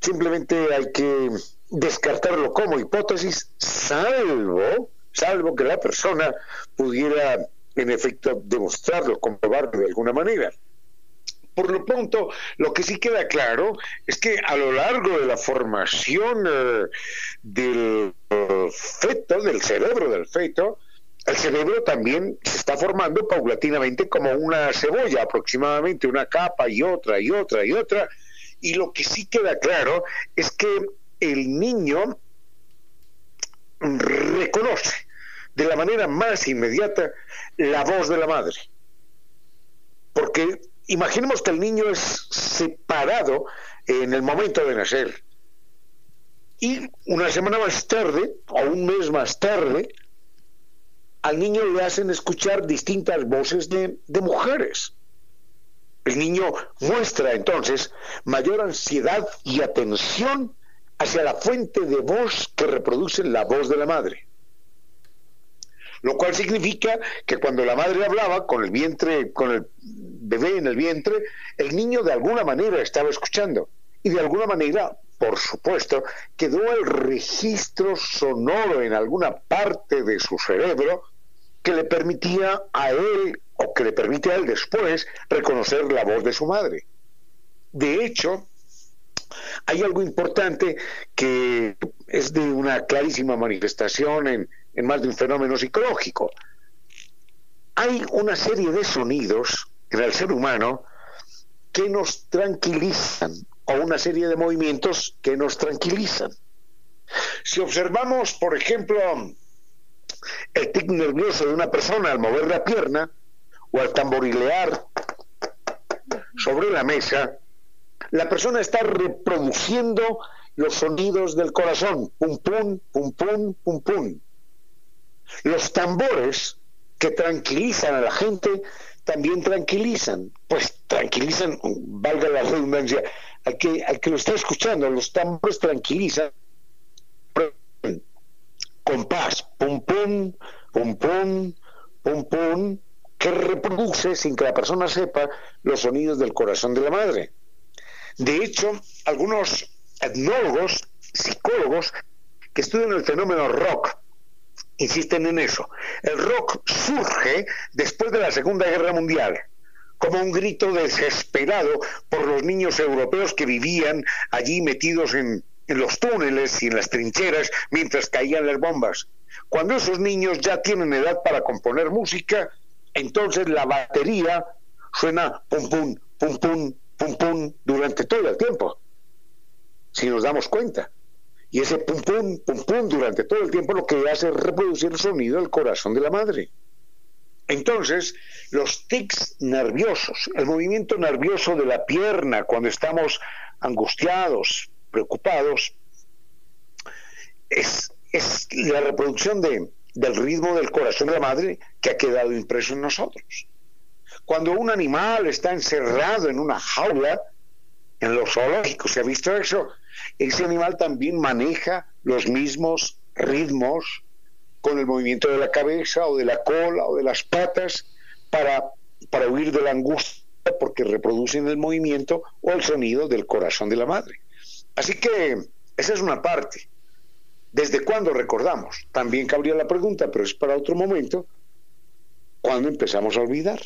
simplemente hay que descartarlo como hipótesis, salvo, salvo que la persona pudiera en efecto demostrarlo, comprobarlo de alguna manera. Por lo pronto, lo que sí queda claro es que a lo largo de la formación eh, del feto, del cerebro del feto, el cerebro también se está formando paulatinamente como una cebolla, aproximadamente una capa y otra y otra y otra. Y lo que sí queda claro es que el niño reconoce de la manera más inmediata la voz de la madre. Porque imaginemos que el niño es separado en el momento de nacer. Y una semana más tarde, o un mes más tarde, al niño le hacen escuchar distintas voces de, de mujeres. El niño muestra entonces mayor ansiedad y atención hacia la fuente de voz que reproduce la voz de la madre. Lo cual significa que cuando la madre hablaba con el vientre, con el bebé en el vientre, el niño de alguna manera estaba escuchando. Y de alguna manera, por supuesto, quedó el registro sonoro en alguna parte de su cerebro que le permitía a él, o que le permite a él después, reconocer la voz de su madre. De hecho, hay algo importante que es de una clarísima manifestación en, más de un fenómeno psicológico. Hay una serie de sonidos en el ser humano que nos tranquilizan o una serie de movimientos que nos tranquilizan. Si observamos, por ejemplo, el tic nervioso de una persona al mover la pierna o al tamborilear sobre la mesa, la persona está reproduciendo los sonidos del corazón, pum pum, pum pum, pum pum. Los tambores que tranquilizan a la gente también tranquilizan, pues tranquilizan, valga la redundancia, al que, al que lo está escuchando, los tambores tranquilizan. Con paz, pum pum, pum pum, pum pum, que reproduce sin que la persona sepa los sonidos del corazón de la madre. De hecho, algunos etnólogos, psicólogos, que estudian el fenómeno rock, insisten en eso. El rock surge después de la Segunda Guerra Mundial como un grito desesperado por los niños europeos que vivían allí metidos en, los túneles y en las trincheras mientras caían las bombas. Cuando esos niños ya tienen edad para componer música, entonces la batería suena pum pum, pum pum, pum pum durante todo el tiempo. si nos damos cuenta. Y ese pum pum, pum pum durante todo el tiempo lo que hace es reproducir el sonido del corazón de la madre. Entonces, los tics nerviosos, el movimiento nervioso de la pierna cuando estamos angustiados, preocupados, es, la reproducción de, del ritmo del corazón de la madre que ha quedado impreso en nosotros. Cuando un animal está encerrado en una jaula, en los zoológicos se ha visto eso, ese animal también maneja los mismos ritmos con el movimiento de la cabeza o de la cola o de las patas para, para huir de la angustia porque reproducen el movimiento o el sonido del corazón de la madre. Así que esa es una parte. ¿Desde cuándo recordamos? También cabría la pregunta, pero es para otro momento. ¿Cuándo empezamos a olvidar?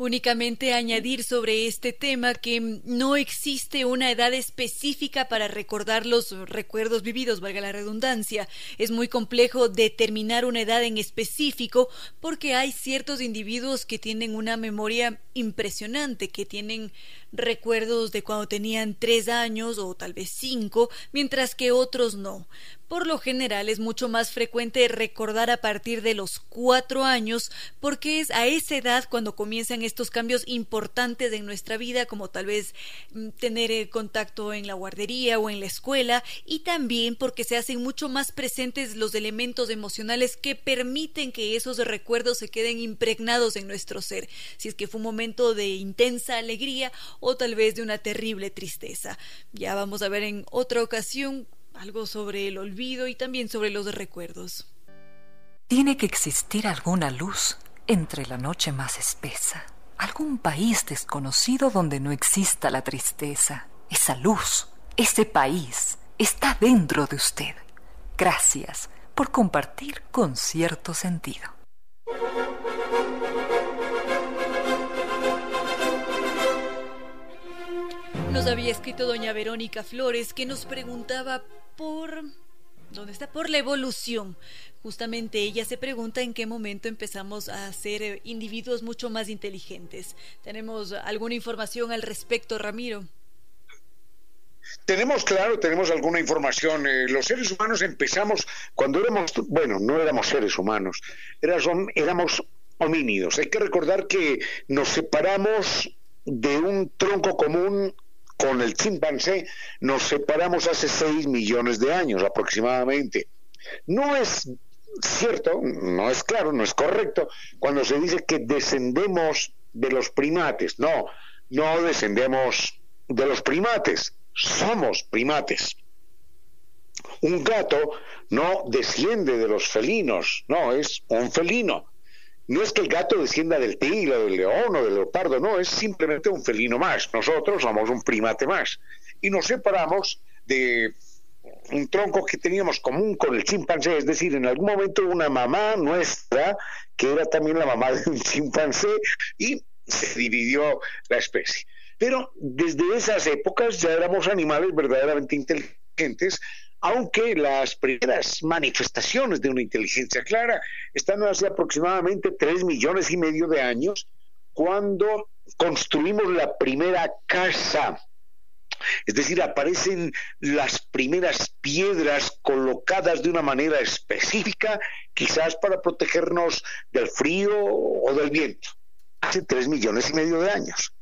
Únicamente añadir sobre este tema que no existe una edad específica para recordar los recuerdos vividos, valga la redundancia. Es muy complejo determinar una edad en específico porque hay ciertos individuos que tienen una memoria impresionante, que tienen recuerdos de cuando tenían tres años o tal vez cinco, mientras que otros no. Por lo general es mucho más frecuente recordar a partir de los cuatro años porque es a esa edad cuando comienzan estos cambios importantes en nuestra vida como tal vez mm, tener eh, contacto en la guardería o en la escuela y también porque se hacen mucho más presentes los elementos emocionales que permiten que esos recuerdos se queden impregnados en nuestro ser. Si es que fue un momento de intensa alegría o tal vez de una terrible tristeza. Ya vamos a ver en otra ocasión algo sobre el olvido y también sobre los recuerdos. Tiene que existir alguna luz entre la noche más espesa, algún país desconocido donde no exista la tristeza. Esa luz, ese país, está dentro de usted. Gracias por compartir con cierto sentido. Nos había escrito doña Verónica Flores que nos preguntaba por... ¿Dónde está? Por la evolución. Justamente ella se pregunta en qué momento empezamos a ser eh, individuos mucho más inteligentes. ¿Tenemos alguna información al respecto, Ramiro? Tenemos, claro, tenemos alguna información. Eh, los seres humanos empezamos cuando éramos, bueno, no éramos seres humanos, éramos homínidos. Hay que recordar que nos separamos de un tronco común con el chimpancé nos separamos hace 6 millones de años aproximadamente. No es cierto, no es claro, no es correcto cuando se dice que descendemos de los primates. No, no descendemos de los primates, somos primates. Un gato no desciende de los felinos, no, es un felino. No es que el gato descienda del tigre, del león o del leopardo, no, es simplemente un felino más. Nosotros somos un primate más. Y nos separamos de un tronco que teníamos común con el chimpancé, es decir, en algún momento una mamá nuestra, que era también la mamá de un chimpancé, y se dividió la especie. Pero desde esas épocas ya éramos animales verdaderamente inteligentes, aunque las primeras manifestaciones de una inteligencia clara están hace aproximadamente tres millones y medio de años, cuando construimos la primera casa. Es decir, aparecen las primeras piedras colocadas de una manera específica, quizás para protegernos del frío o del viento. Hace tres millones y medio de años.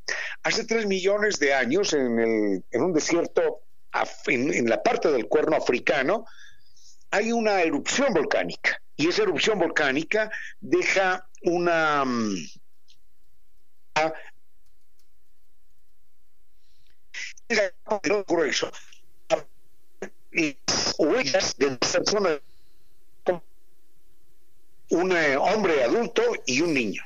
Hace tres millones de años, en, el, en un desierto en, la parte del cuerno africano, hay una erupción volcánica y esa erupción volcánica deja una mm, grueso. Huellas de persona un eh, hombre adulto y un niño.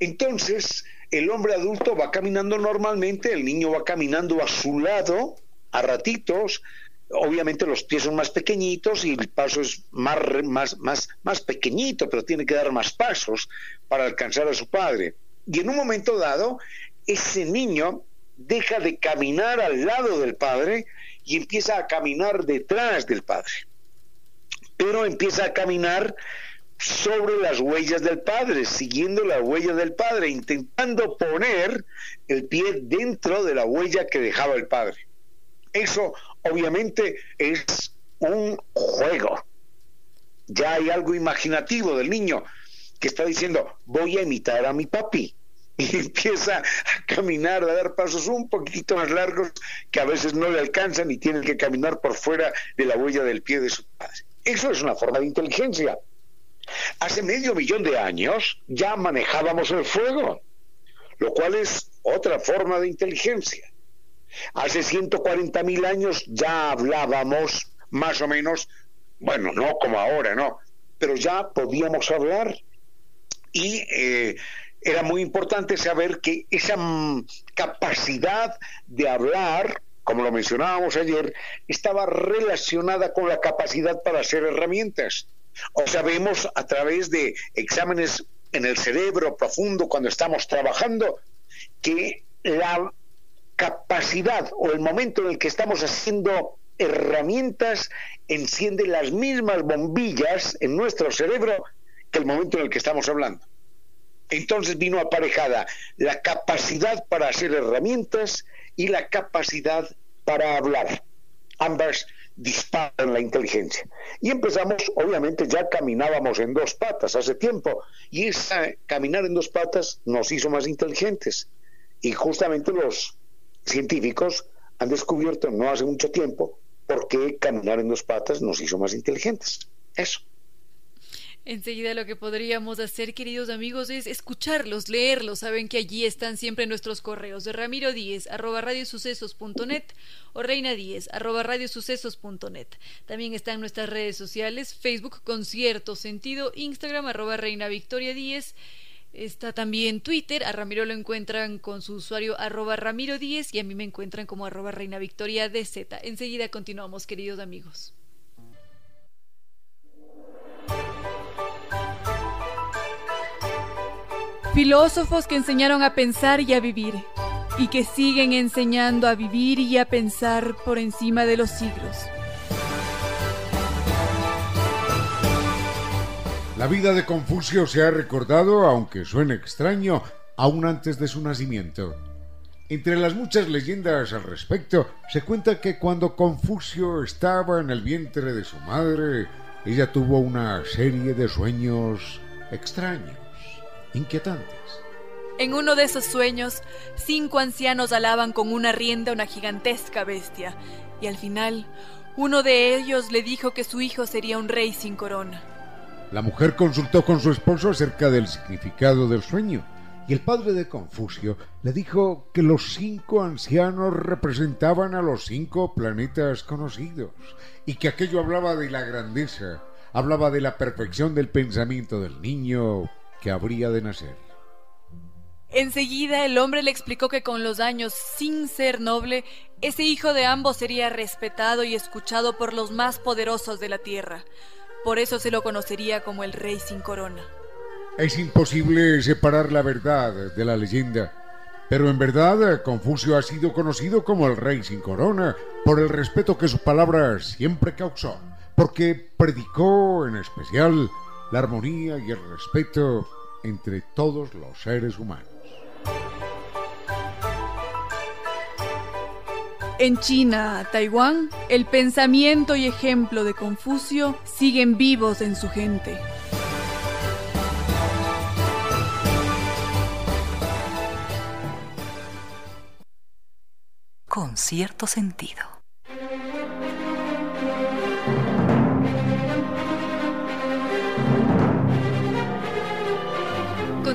Entonces el hombre adulto va caminando normalmente el niño va caminando a su lado a ratitos. Obviamente los pies son más pequeñitos y el paso es más, más, más, más pequeñito, pero tiene que dar más pasos para alcanzar a su padre. Y en un momento dado, ese niño deja de caminar al lado del padre y empieza a caminar detrás del padre. Pero empieza a caminar sobre las huellas del padre, siguiendo la huella del padre, intentando poner el pie dentro de la huella que dejaba el padre. Eso obviamente es un juego. Ya hay algo imaginativo del niño que está diciendo, voy a imitar a mi papi. Y empieza a caminar, a dar pasos un poquito más largos que a veces no le alcanzan y tiene que caminar por fuera de la huella del pie de su padre. Eso es una forma de inteligencia. Hace medio millón de años ya manejábamos el fuego, lo cual es otra forma de inteligencia. Hace 140 mil años ya hablábamos más o menos, bueno, no como ahora, no, pero ya podíamos hablar y eh, era muy importante saber que esa capacidad de hablar, como lo mencionábamos ayer, estaba relacionada con la capacidad para hacer herramientas. O sabemos a través de exámenes en el cerebro profundo cuando estamos trabajando que la capacidad o el momento en el que estamos haciendo herramientas enciende las mismas bombillas en nuestro cerebro que el momento en el que estamos hablando. Entonces vino aparejada la capacidad para hacer herramientas y la capacidad para hablar. Ambas disparan la inteligencia. Y empezamos, obviamente ya caminábamos en dos patas hace tiempo, y esa caminar en dos patas nos hizo más inteligentes. Y justamente los científicos han descubierto no hace mucho tiempo por qué caminar en dos patas nos hizo más inteligentes. Eso. Enseguida lo que podríamos hacer, queridos amigos, es escucharlos, leerlos. Saben que allí están siempre nuestros correos de Ramiro Díez, arroba radiosucesos.net o Reina Díez, arroba radiosucesos.net. También están nuestras redes sociales, Facebook con cierto sentido, Instagram, arroba Reina Victoria Díez Está también Twitter, a Ramiro lo encuentran con su usuario arroba Ramiro 10 y a mí me encuentran como arroba Reina Victoria DZ. Enseguida continuamos, queridos amigos. Filósofos que enseñaron a pensar y a vivir, y que siguen enseñando a vivir y a pensar por encima de los siglos. La vida de Confucio se ha recordado, aunque suene extraño, aún antes de su nacimiento. Entre las muchas leyendas al respecto, se cuenta que cuando Confucio estaba en el vientre de su madre, ella tuvo una serie de sueños extraños, inquietantes. En uno de esos sueños, cinco ancianos alaban con una rienda una gigantesca bestia, y al final, uno de ellos le dijo que su hijo sería un rey sin corona. La mujer consultó con su esposo acerca del significado del sueño y el padre de Confucio le dijo que los cinco ancianos representaban a los cinco planetas conocidos y que aquello hablaba de la grandeza, hablaba de la perfección del pensamiento del niño que habría de nacer. Enseguida el hombre le explicó que con los años, sin ser noble, ese hijo de ambos sería respetado y escuchado por los más poderosos de la tierra. Por eso se lo conocería como el rey sin corona. Es imposible separar la verdad de la leyenda, pero en verdad Confucio ha sido conocido como el rey sin corona por el respeto que su palabra siempre causó, porque predicó en especial la armonía y el respeto entre todos los seres humanos. En China, Taiwán, el pensamiento y ejemplo de Confucio siguen vivos en su gente. Con cierto sentido.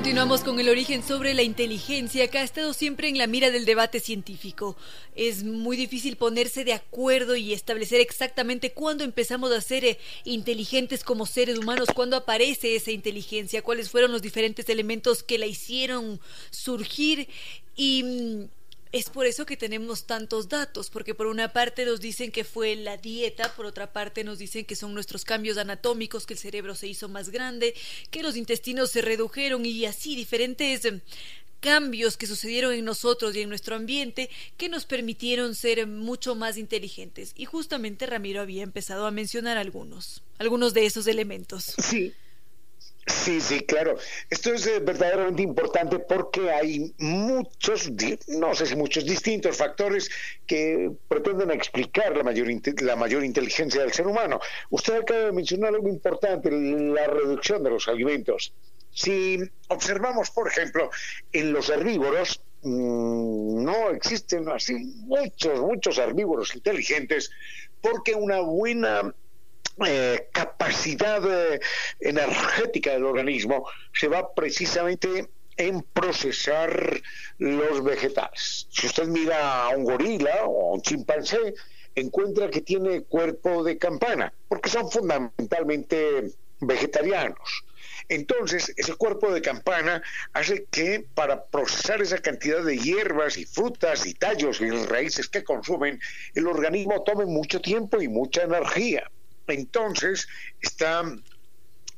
Continuamos con el origen sobre la inteligencia que ha estado siempre en la mira del debate científico. Es muy difícil ponerse de acuerdo y establecer exactamente cuándo empezamos a ser eh, inteligentes como seres humanos, cuándo aparece esa inteligencia, cuáles fueron los diferentes elementos que la hicieron surgir y mm, es por eso que tenemos tantos datos, porque por una parte nos dicen que fue la dieta, por otra parte nos dicen que son nuestros cambios anatómicos, que el cerebro se hizo más grande, que los intestinos se redujeron y así diferentes em, cambios que sucedieron en nosotros y en nuestro ambiente que nos permitieron ser mucho más inteligentes. Y justamente Ramiro había empezado a mencionar algunos, algunos de esos elementos. Sí. Sí, sí, claro. Esto es eh, verdaderamente importante porque hay muchos, no sé si muchos distintos factores que pretenden explicar la mayor, la mayor inteligencia del ser humano. Usted acaba de mencionar algo importante, la reducción de los alimentos. Si observamos, por ejemplo, en los herbívoros, mm, no existen así muchos, muchos herbívoros inteligentes porque una buena eh, capacidad eh, energética del organismo se va precisamente en procesar los vegetales. Si usted mira a un gorila o a un chimpancé, encuentra que tiene cuerpo de campana, porque son fundamentalmente vegetarianos. Entonces, ese cuerpo de campana hace que para procesar esa cantidad de hierbas y frutas y tallos y raíces que consumen, el organismo tome mucho tiempo y mucha energía. Entonces está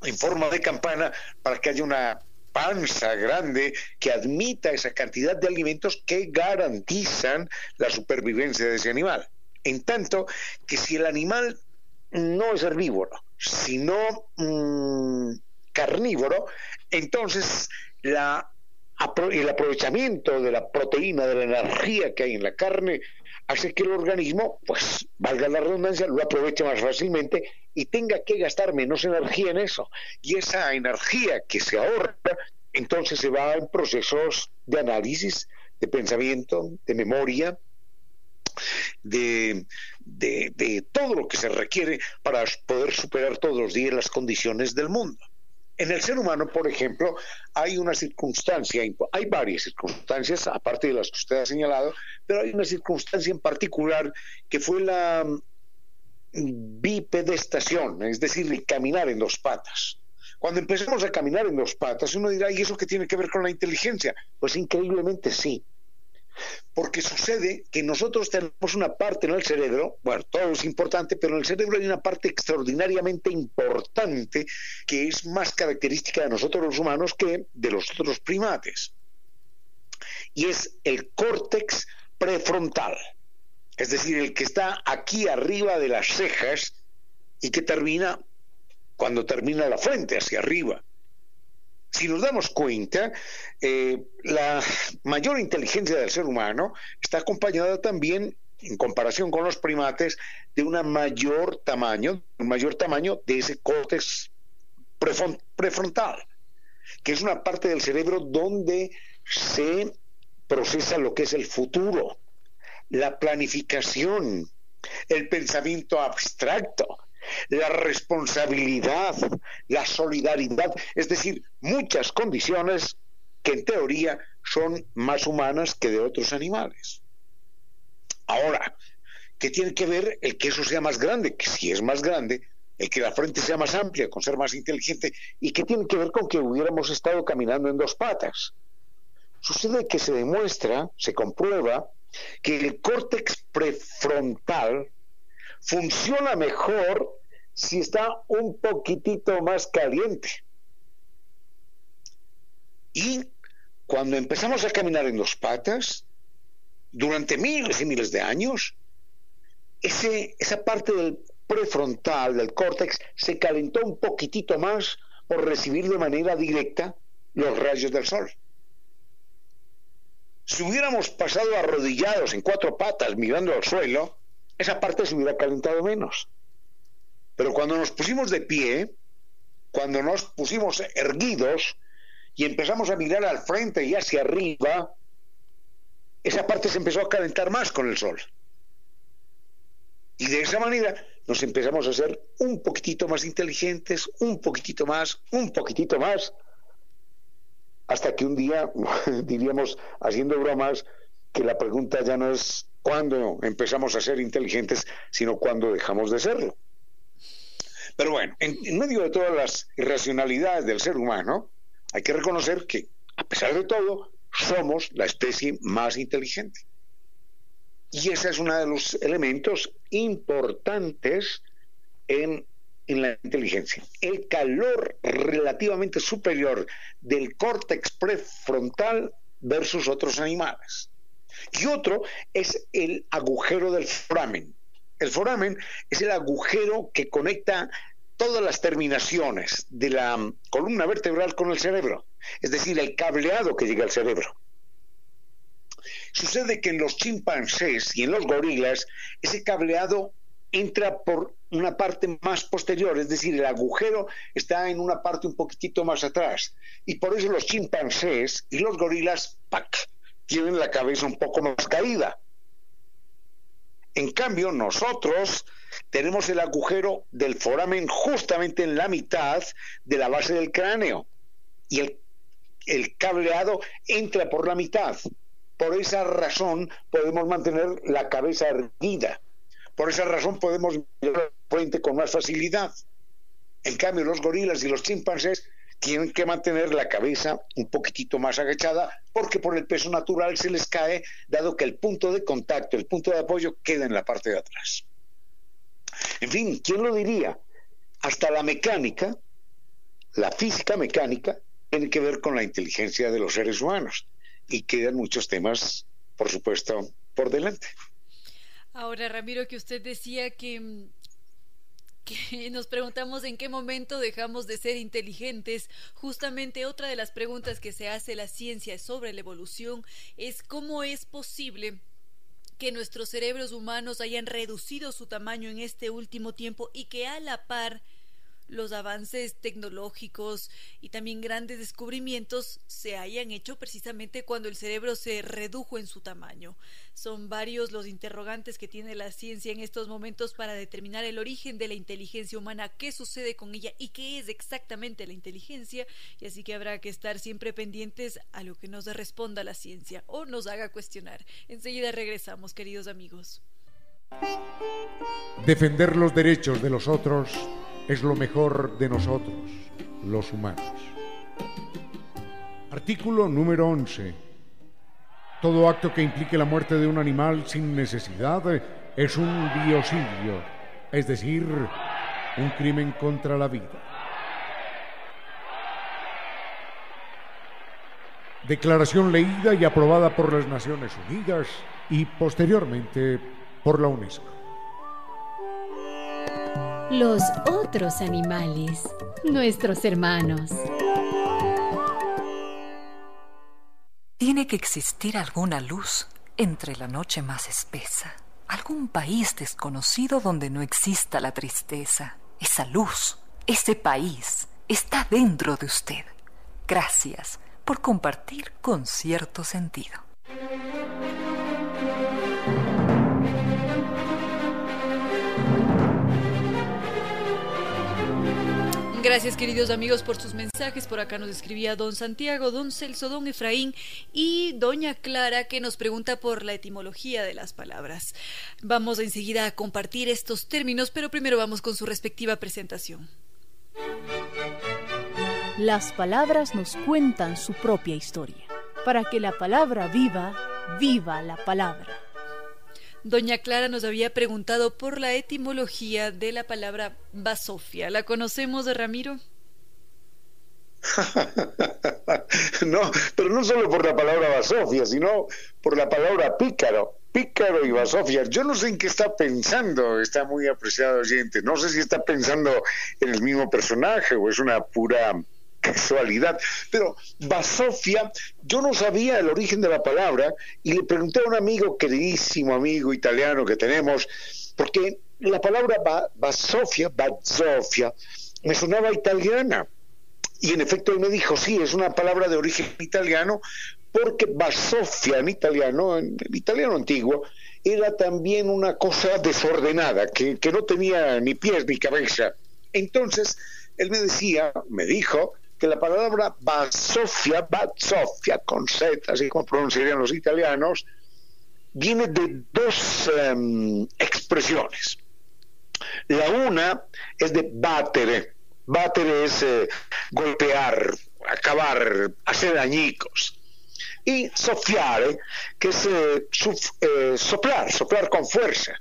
en forma de campana para que haya una panza grande que admita esa cantidad de alimentos que garantizan la supervivencia de ese animal. En tanto que si el animal no es herbívoro, sino mm, carnívoro, entonces la, el aprovechamiento de la proteína, de la energía que hay en la carne, hace que el organismo, pues valga la redundancia, lo aproveche más fácilmente y tenga que gastar menos energía en eso. Y esa energía que se ahorra, entonces se va en procesos de análisis, de pensamiento, de memoria, de, de, de todo lo que se requiere para poder superar todos los días las condiciones del mundo. En el ser humano, por ejemplo, hay una circunstancia, hay varias circunstancias, aparte de las que usted ha señalado, pero hay una circunstancia en particular que fue la mm, bipedestación, es decir, caminar en dos patas. Cuando empezamos a caminar en dos patas, uno dirá, ¿y eso qué tiene que ver con la inteligencia? Pues increíblemente sí. Porque sucede que nosotros tenemos una parte en el cerebro, bueno, todo es importante, pero en el cerebro hay una parte extraordinariamente importante que es más característica de nosotros los humanos que de los otros primates. Y es el córtex prefrontal, es decir, el que está aquí arriba de las cejas y que termina cuando termina la frente, hacia arriba si nos damos cuenta, eh, la mayor inteligencia del ser humano está acompañada también, en comparación con los primates, de una mayor tamaño, un mayor tamaño de ese córtex prefrontal, que es una parte del cerebro donde se procesa lo que es el futuro, la planificación, el pensamiento abstracto, la responsabilidad, la solidaridad, es decir, muchas condiciones que en teoría son más humanas que de otros animales. Ahora, ¿qué tiene que ver el que eso sea más grande? Que si es más grande, el que la frente sea más amplia, con ser más inteligente, y qué tiene que ver con que hubiéramos estado caminando en dos patas. Sucede que se demuestra, se comprueba, que el córtex prefrontal funciona mejor si está un poquitito más caliente. Y cuando empezamos a caminar en dos patas, durante miles y miles de años, esa parte del prefrontal, del córtex, se calentó un poquitito más por recibir de manera directa los rayos del sol. Si hubiéramos pasado arrodillados en cuatro patas mirando al suelo, esa parte se hubiera calentado menos. Pero cuando nos pusimos de pie, cuando nos pusimos erguidos y empezamos a mirar al frente y hacia arriba, esa parte se empezó a calentar más con el sol. Y de esa manera nos empezamos a ser un poquitito más inteligentes, un poquitito más, un poquitito más, hasta que un día, diríamos, haciendo bromas, que la pregunta ya no es cuándo empezamos a ser inteligentes, sino cuándo dejamos de serlo. Pero bueno, en, medio de todas las irracionalidades del ser humano, hay que reconocer que, a pesar de todo, somos la especie más inteligente. Y ese es uno de los elementos importantes en, en, la inteligencia. El calor relativamente superior del córtex prefrontal versus otros animales. Y otro es el agujero del foramen. El foramen es el agujero que conecta todas las terminaciones de la columna vertebral con el cerebro, es decir, el cableado que llega al cerebro. Sucede que en los chimpancés y en los gorilas ese cableado entra por una parte más posterior, es decir, el agujero está en una parte un poquitito más atrás. Y por eso los chimpancés y los gorilas, ¡pac!, tienen la cabeza un poco más caída. En cambio, nosotros tenemos el agujero del foramen justamente en la mitad de la base del cráneo y el, cableado entra por la mitad. Por esa razón podemos mantener la cabeza erguida. Por esa razón podemos mirar al frente con más facilidad. En cambio, los gorilas y los chimpancés tienen que mantener la cabeza un poquitito más agachada porque por el peso natural se les cae, dado que el punto de contacto, el punto de apoyo queda en la parte de atrás. En fin, ¿quién lo diría? Hasta la mecánica, la física mecánica, tiene que ver con la inteligencia de los seres humanos y quedan muchos temas, por supuesto, por delante. Ahora, Ramiro, que usted decía que, que nos preguntamos en qué momento dejamos de ser inteligentes. Justamente otra de las preguntas que se hace la ciencia sobre la evolución es cómo es posible que nuestros cerebros humanos hayan reducido su tamaño en este último tiempo y que a la par los avances tecnológicos y también grandes descubrimientos se hayan hecho precisamente cuando el cerebro se redujo en su tamaño. Son varios los interrogantes que tiene la ciencia en estos momentos para determinar el origen de la inteligencia humana, qué sucede con ella y qué es exactamente la inteligencia, y así que habrá que estar siempre pendientes a lo que nos responda la ciencia o nos haga cuestionar. Enseguida regresamos, queridos amigos. Defender los derechos de los otros es lo mejor de nosotros, los humanos. Artículo número 11. Todo acto que implique la muerte de un animal sin necesidad es un biocidio, es decir, un crimen contra la vida. Declaración leída y aprobada por las Naciones Unidas y posteriormente por la UNESCO. Los otros animales, nuestros hermanos. Tiene que existir alguna luz entre la noche más espesa, algún país desconocido donde no exista la tristeza. Esa luz, ese país, está dentro de usted. Gracias por compartir con cierto sentido. Gracias queridos amigos por sus mensajes. Por acá nos escribía don Santiago, don Celso, don Efraín y doña Clara que nos pregunta por la etimología de las palabras. Vamos enseguida a compartir estos términos, pero primero vamos con su respectiva presentación. Las palabras nos cuentan su propia historia. Para que la palabra viva, viva la palabra. Doña Clara nos había preguntado por la etimología de la palabra basofia. ¿La conocemos Ramiro? no, pero no solo por la palabra basofia, sino por la palabra pícaro. Pícaro y basofia. Yo no sé en qué está pensando, está muy apreciado oyente. No sé si está pensando en el mismo personaje o es una pura casualidad. Pero Basofia, yo no sabía el origen de la palabra y le pregunté a un amigo, queridísimo amigo italiano que tenemos, porque la palabra Basofia, Basofia, me sonaba italiana. Y en efecto él me dijo, sí, es una palabra de origen italiano, porque Basofia en italiano, en italiano antiguo, era también una cosa desordenada, que, que no tenía ni pies ni cabeza. Entonces, él me decía, me dijo, que la palabra basofia, basofia con Z, así como pronunciarían los italianos, viene de dos em, expresiones. La una es de batere. Batere es eh, golpear, acabar, hacer añicos. Y sofiare, que es eh, eh, soplar, soplar con fuerza.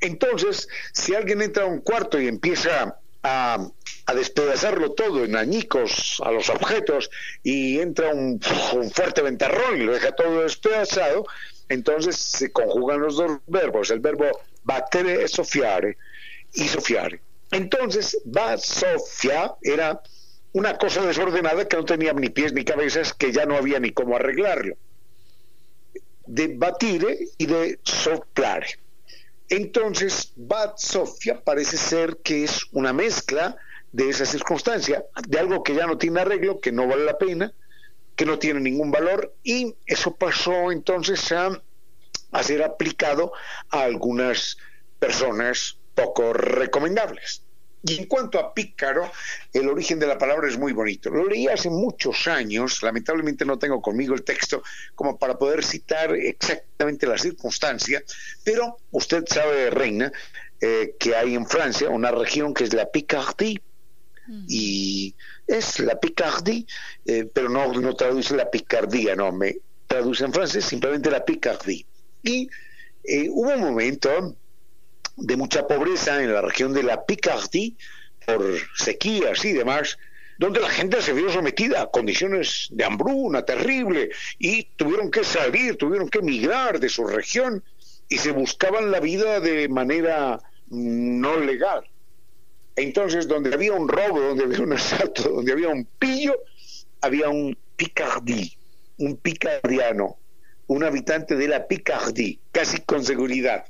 Entonces, si alguien entra a un cuarto y empieza a, despedazarlo todo en añicos a los objetos y entra un, fuerte ventarrón y lo deja todo despedazado, entonces se conjugan los dos verbos, el verbo battere es sofiare y sofiare. Entonces, Sofia era una cosa desordenada que no tenía ni pies ni cabezas, que ya no había ni cómo arreglarlo. De batire y de soplare. Entonces, Bat Sofia parece ser que es una mezcla de esa circunstancia, de algo que ya no tiene arreglo, que no vale la pena, que no tiene ningún valor, y eso pasó entonces a, a ser aplicado a algunas personas poco recomendables. Y en cuanto a pícaro, el origen de la palabra es muy bonito. Lo leí hace muchos años, lamentablemente no tengo conmigo el texto como para poder citar exactamente la circunstancia, pero usted sabe, Reina, eh, que hay en Francia una región que es la Picardie, y es la Picardie, eh, pero no, no traduce la picardía, no, me traduce en francés simplemente la Picardie. Y eh, hubo un momento de mucha pobreza en la región de la Picardie por sequías y demás, donde la gente se vio sometida a condiciones de hambruna terrible y tuvieron que salir, tuvieron que emigrar de su región y se buscaban la vida de manera no legal. Entonces, donde había un robo, donde había un asalto, donde había un pillo, había un picardí, un picardiano, un habitante de la Picardie, casi con seguridad.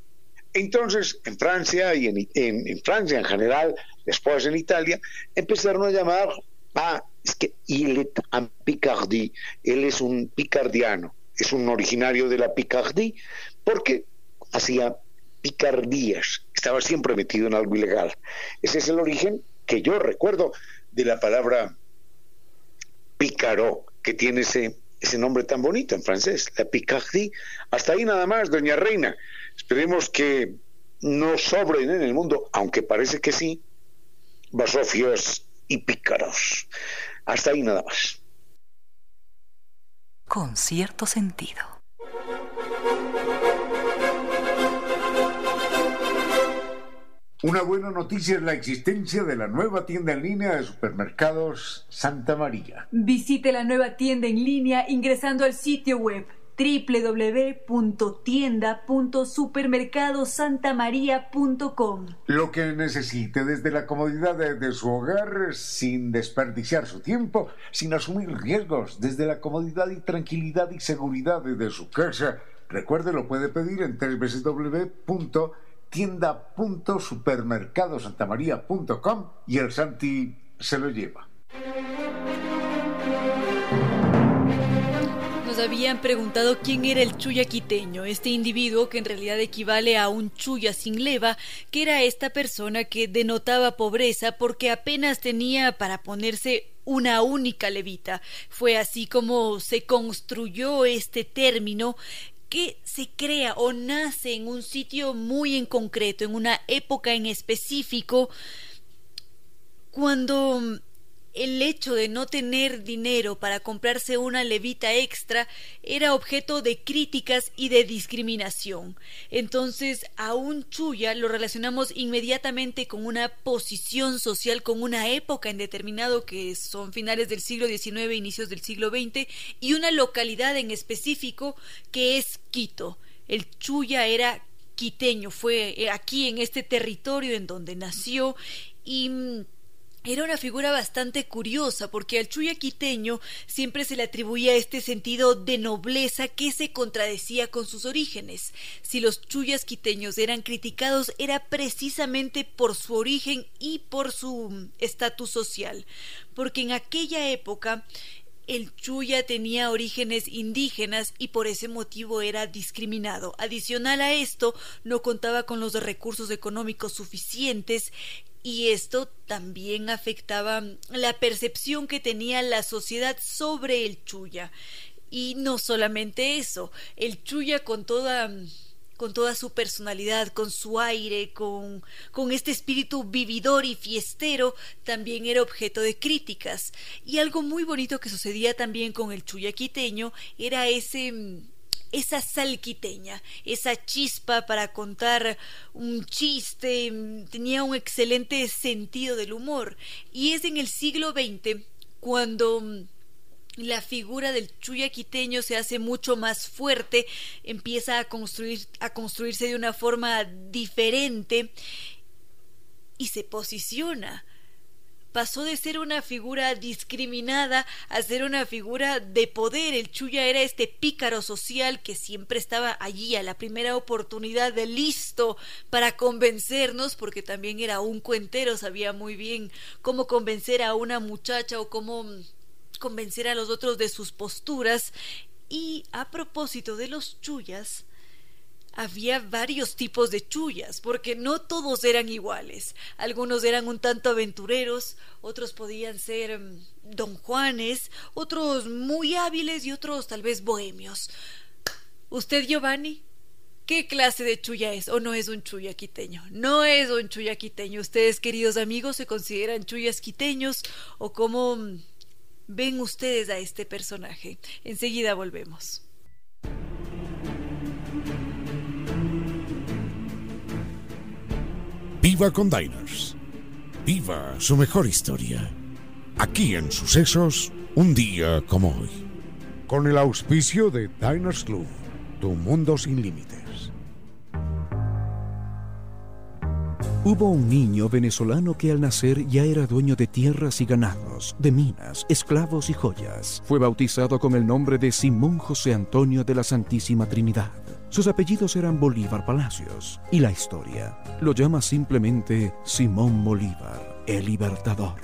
Entonces, en Francia y en, Francia en general, después en Italia, empezaron a llamar a, es que il est un Picardie, él es un picardiano, es un originario de la Picardie, porque hacía picardías, estaba siempre metido en algo ilegal. Ese es el origen que yo recuerdo de la palabra pícaro, que tiene ese, ese nombre tan bonito en francés, la Picardie. Hasta ahí nada más, doña Reina. Esperemos que no sobren en el mundo, aunque parece que sí, basofios y pícaros. Hasta ahí nada más. Con cierto sentido. Una buena noticia es la existencia de la nueva tienda en línea de supermercados Santa María. Visite la nueva tienda en línea ingresando al sitio web www.tienda.supermercadosantamaria.com. Lo que necesite desde la comodidad de, su hogar, sin desperdiciar su tiempo, sin asumir riesgos, desde la comodidad y tranquilidad y seguridad de su casa. Recuerde, lo puede pedir en www.tienda.supermercadosantamaria.com y el Santi se lo lleva. Habían preguntado quién era el chuya quiteño, este individuo que en realidad equivale a un chuya sin leva, que era esta persona que denotaba pobreza porque apenas tenía para ponerse una única levita. Fue así como se construyó este término que se crea o nace en un sitio muy en concreto, en una época en específico, cuando el hecho de no tener dinero para comprarse una levita extra era objeto de críticas y de discriminación. Entonces, a un chuya lo relacionamos inmediatamente con una posición social, con una época en determinado que son finales del siglo XIX, inicios del siglo XX, y una localidad en específico que es Quito. El chuya era quiteño, fue aquí en este territorio en donde nació y mm, era una figura bastante curiosa porque al Chuya quiteño siempre se le atribuía este sentido de nobleza que se contradecía con sus orígenes. Si los chuyas quiteños eran criticados era precisamente por su origen y por su estatus social, porque en aquella época el Chuya tenía orígenes indígenas y por ese motivo era discriminado. Adicional a esto, no contaba con los recursos económicos suficientes y esto también afectaba la percepción que tenía la sociedad sobre el Chuya. Y no solamente eso, el Chuya con toda con toda su personalidad, con su aire, con, con este espíritu vividor y fiestero, también era objeto de críticas. Y algo muy bonito que sucedía también con el Chuya quiteño era ese esa salquiteña, esa chispa para contar un chiste, tenía un excelente sentido del humor. Y es en el siglo XX cuando la figura del chuya quiteño se hace mucho más fuerte, empieza a construir a construirse de una forma diferente y se posiciona pasó de ser una figura discriminada a ser una figura de poder. El Chuya era este pícaro social que siempre estaba allí a la primera oportunidad de listo para convencernos, porque también era un cuentero, sabía muy bien cómo convencer a una muchacha o cómo convencer a los otros de sus posturas. Y a propósito de los Chuyas, había varios tipos de chullas, porque no todos eran iguales. Algunos eran un tanto aventureros, otros podían ser mm, don Juanes, otros muy hábiles y otros tal vez bohemios. ¿Usted, Giovanni? ¿Qué clase de chulla es o no es un chulla quiteño? No es un chulla quiteño. Ustedes, queridos amigos, se consideran chullas quiteños o cómo mm, ven ustedes a este personaje. Enseguida volvemos. Viva con Diners. Viva su mejor historia. Aquí en Sucesos, un día como hoy. Con el auspicio de Diners Club, tu mundo sin límites. Hubo un niño venezolano que al nacer ya era dueño de tierras y ganados, de minas, esclavos y joyas. Fue bautizado con el nombre de Simón José Antonio de la Santísima Trinidad. Sus apellidos eran Bolívar Palacios y la historia lo llama simplemente Simón Bolívar, el Libertador.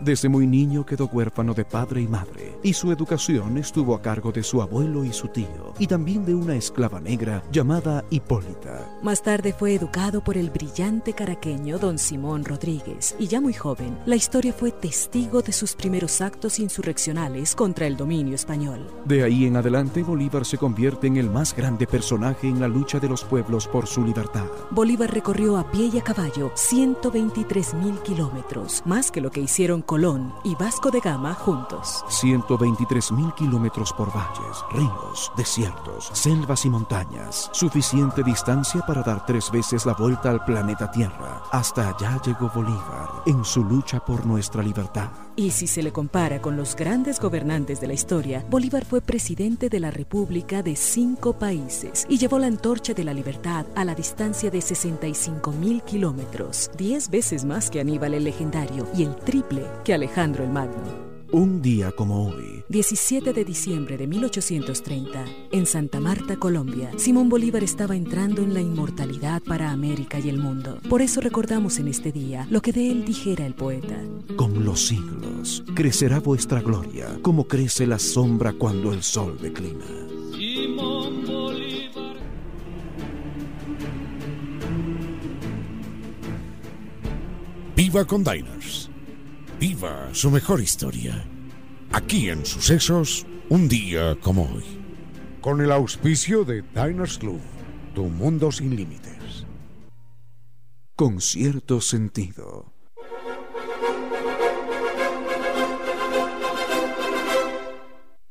Desde muy niño quedó huérfano de padre y madre, y su educación estuvo a cargo de su abuelo y su tío, y también de una esclava negra llamada Hipólita. Más tarde fue educado por el brillante caraqueño don Simón Rodríguez, y ya muy joven, la historia fue testigo de sus primeros actos insurreccionales contra el dominio español. De ahí en adelante, Bolívar se convierte en el más grande personaje en la lucha de los pueblos por su libertad. Bolívar recorrió a pie y a caballo 123 mil kilómetros, más que lo que hicieron Colón y Vasco de Gama juntos. 123 mil kilómetros por valles, ríos, desiertos, selvas y montañas. Suficiente distancia para dar tres veces la vuelta al planeta Tierra. Hasta allá llegó Bolívar en su lucha por nuestra libertad. Y si se le compara con los grandes gobernantes de la historia, Bolívar fue presidente de la República de cinco países y llevó la antorcha de la libertad a la distancia de 65 mil kilómetros, diez veces más que Aníbal el legendario y el triple que Alejandro el Magno. Un día como hoy, 17 de diciembre de 1830, en Santa Marta, Colombia, Simón Bolívar estaba entrando en la inmortalidad para América y el mundo. Por eso recordamos en este día lo que de él dijera el poeta. con los siglos crecerá vuestra gloria, como crece la sombra cuando el sol declina. Viva con Diners. Viva su mejor historia. Aquí en Sucesos, un día como hoy. Con el auspicio de Diners Club, tu mundo sin límites. Con cierto sentido.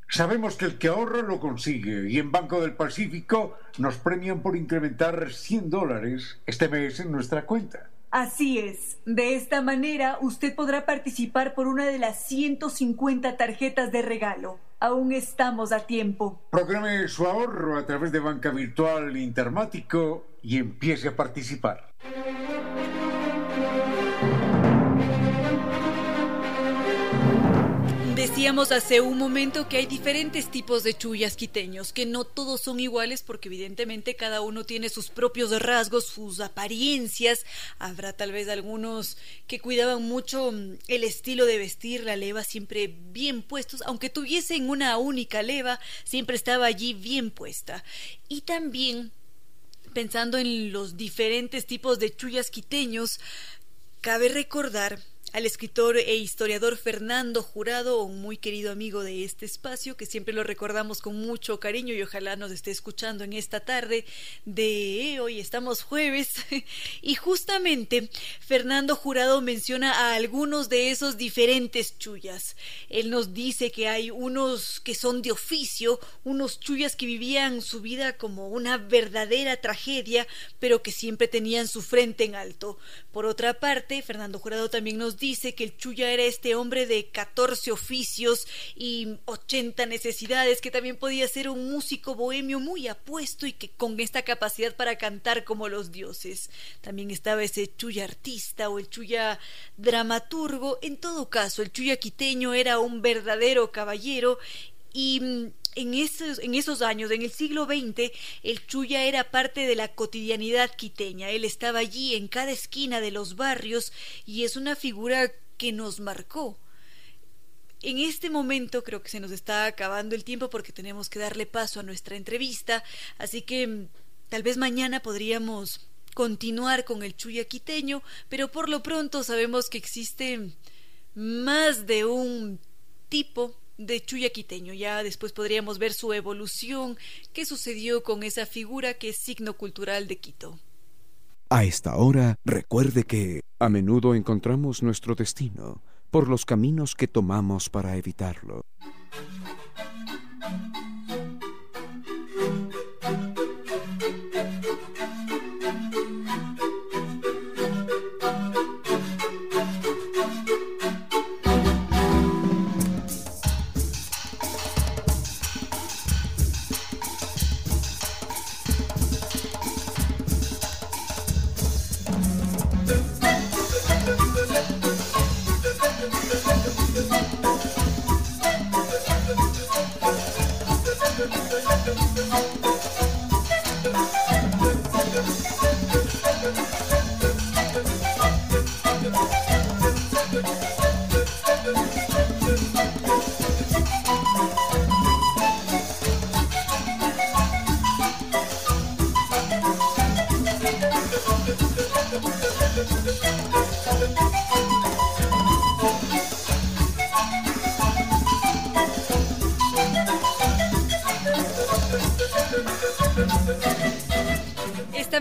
Sabemos que el que ahorra lo consigue y en Banco del Pacífico nos premian por incrementar 100 dólares este mes en nuestra cuenta. Así es. De esta manera usted podrá participar por una de las 150 tarjetas de regalo. Aún estamos a tiempo. Programe su ahorro a través de Banca Virtual Intermático y empiece a participar. Decíamos hace un momento que hay diferentes tipos de chullas quiteños, que no todos son iguales porque evidentemente cada uno tiene sus propios rasgos, sus apariencias. Habrá tal vez algunos que cuidaban mucho mm, el estilo de vestir, la leva siempre bien puestos, aunque tuviesen una única leva, siempre estaba allí bien puesta. Y también pensando en los diferentes tipos de chullas quiteños, cabe recordar al escritor e historiador Fernando Jurado, un muy querido amigo de este espacio, que siempre lo recordamos con mucho cariño y ojalá nos esté escuchando en esta tarde de hoy, estamos jueves, y justamente Fernando Jurado menciona a algunos de esos diferentes chuyas. Él nos dice que hay unos que son de oficio, unos chuyas que vivían su vida como una verdadera tragedia, pero que siempre tenían su frente en alto. Por otra parte, Fernando Jurado también nos dice que el Chuya era este hombre de 14 oficios y 80 necesidades, que también podía ser un músico bohemio muy apuesto y que con esta capacidad para cantar como los dioses. También estaba ese Chuya artista o el Chuya dramaturgo. En todo caso, el Chuya quiteño era un verdadero caballero y mm, en esos, años, en el siglo XX, el Chuya era parte de la cotidianidad quiteña. Él estaba allí en cada esquina de los barrios y es una figura que nos marcó. En este momento creo que se nos está acabando el tiempo porque tenemos que darle paso a nuestra entrevista, así que mm, tal vez mañana podríamos continuar con el Chuya quiteño, pero por lo pronto sabemos que existe más de un tipo de Chuyaquiteño. Ya después podríamos ver su evolución, qué sucedió con esa figura que es signo cultural de Quito. A esta hora, recuerde que a menudo encontramos nuestro destino por los caminos que tomamos para evitarlo.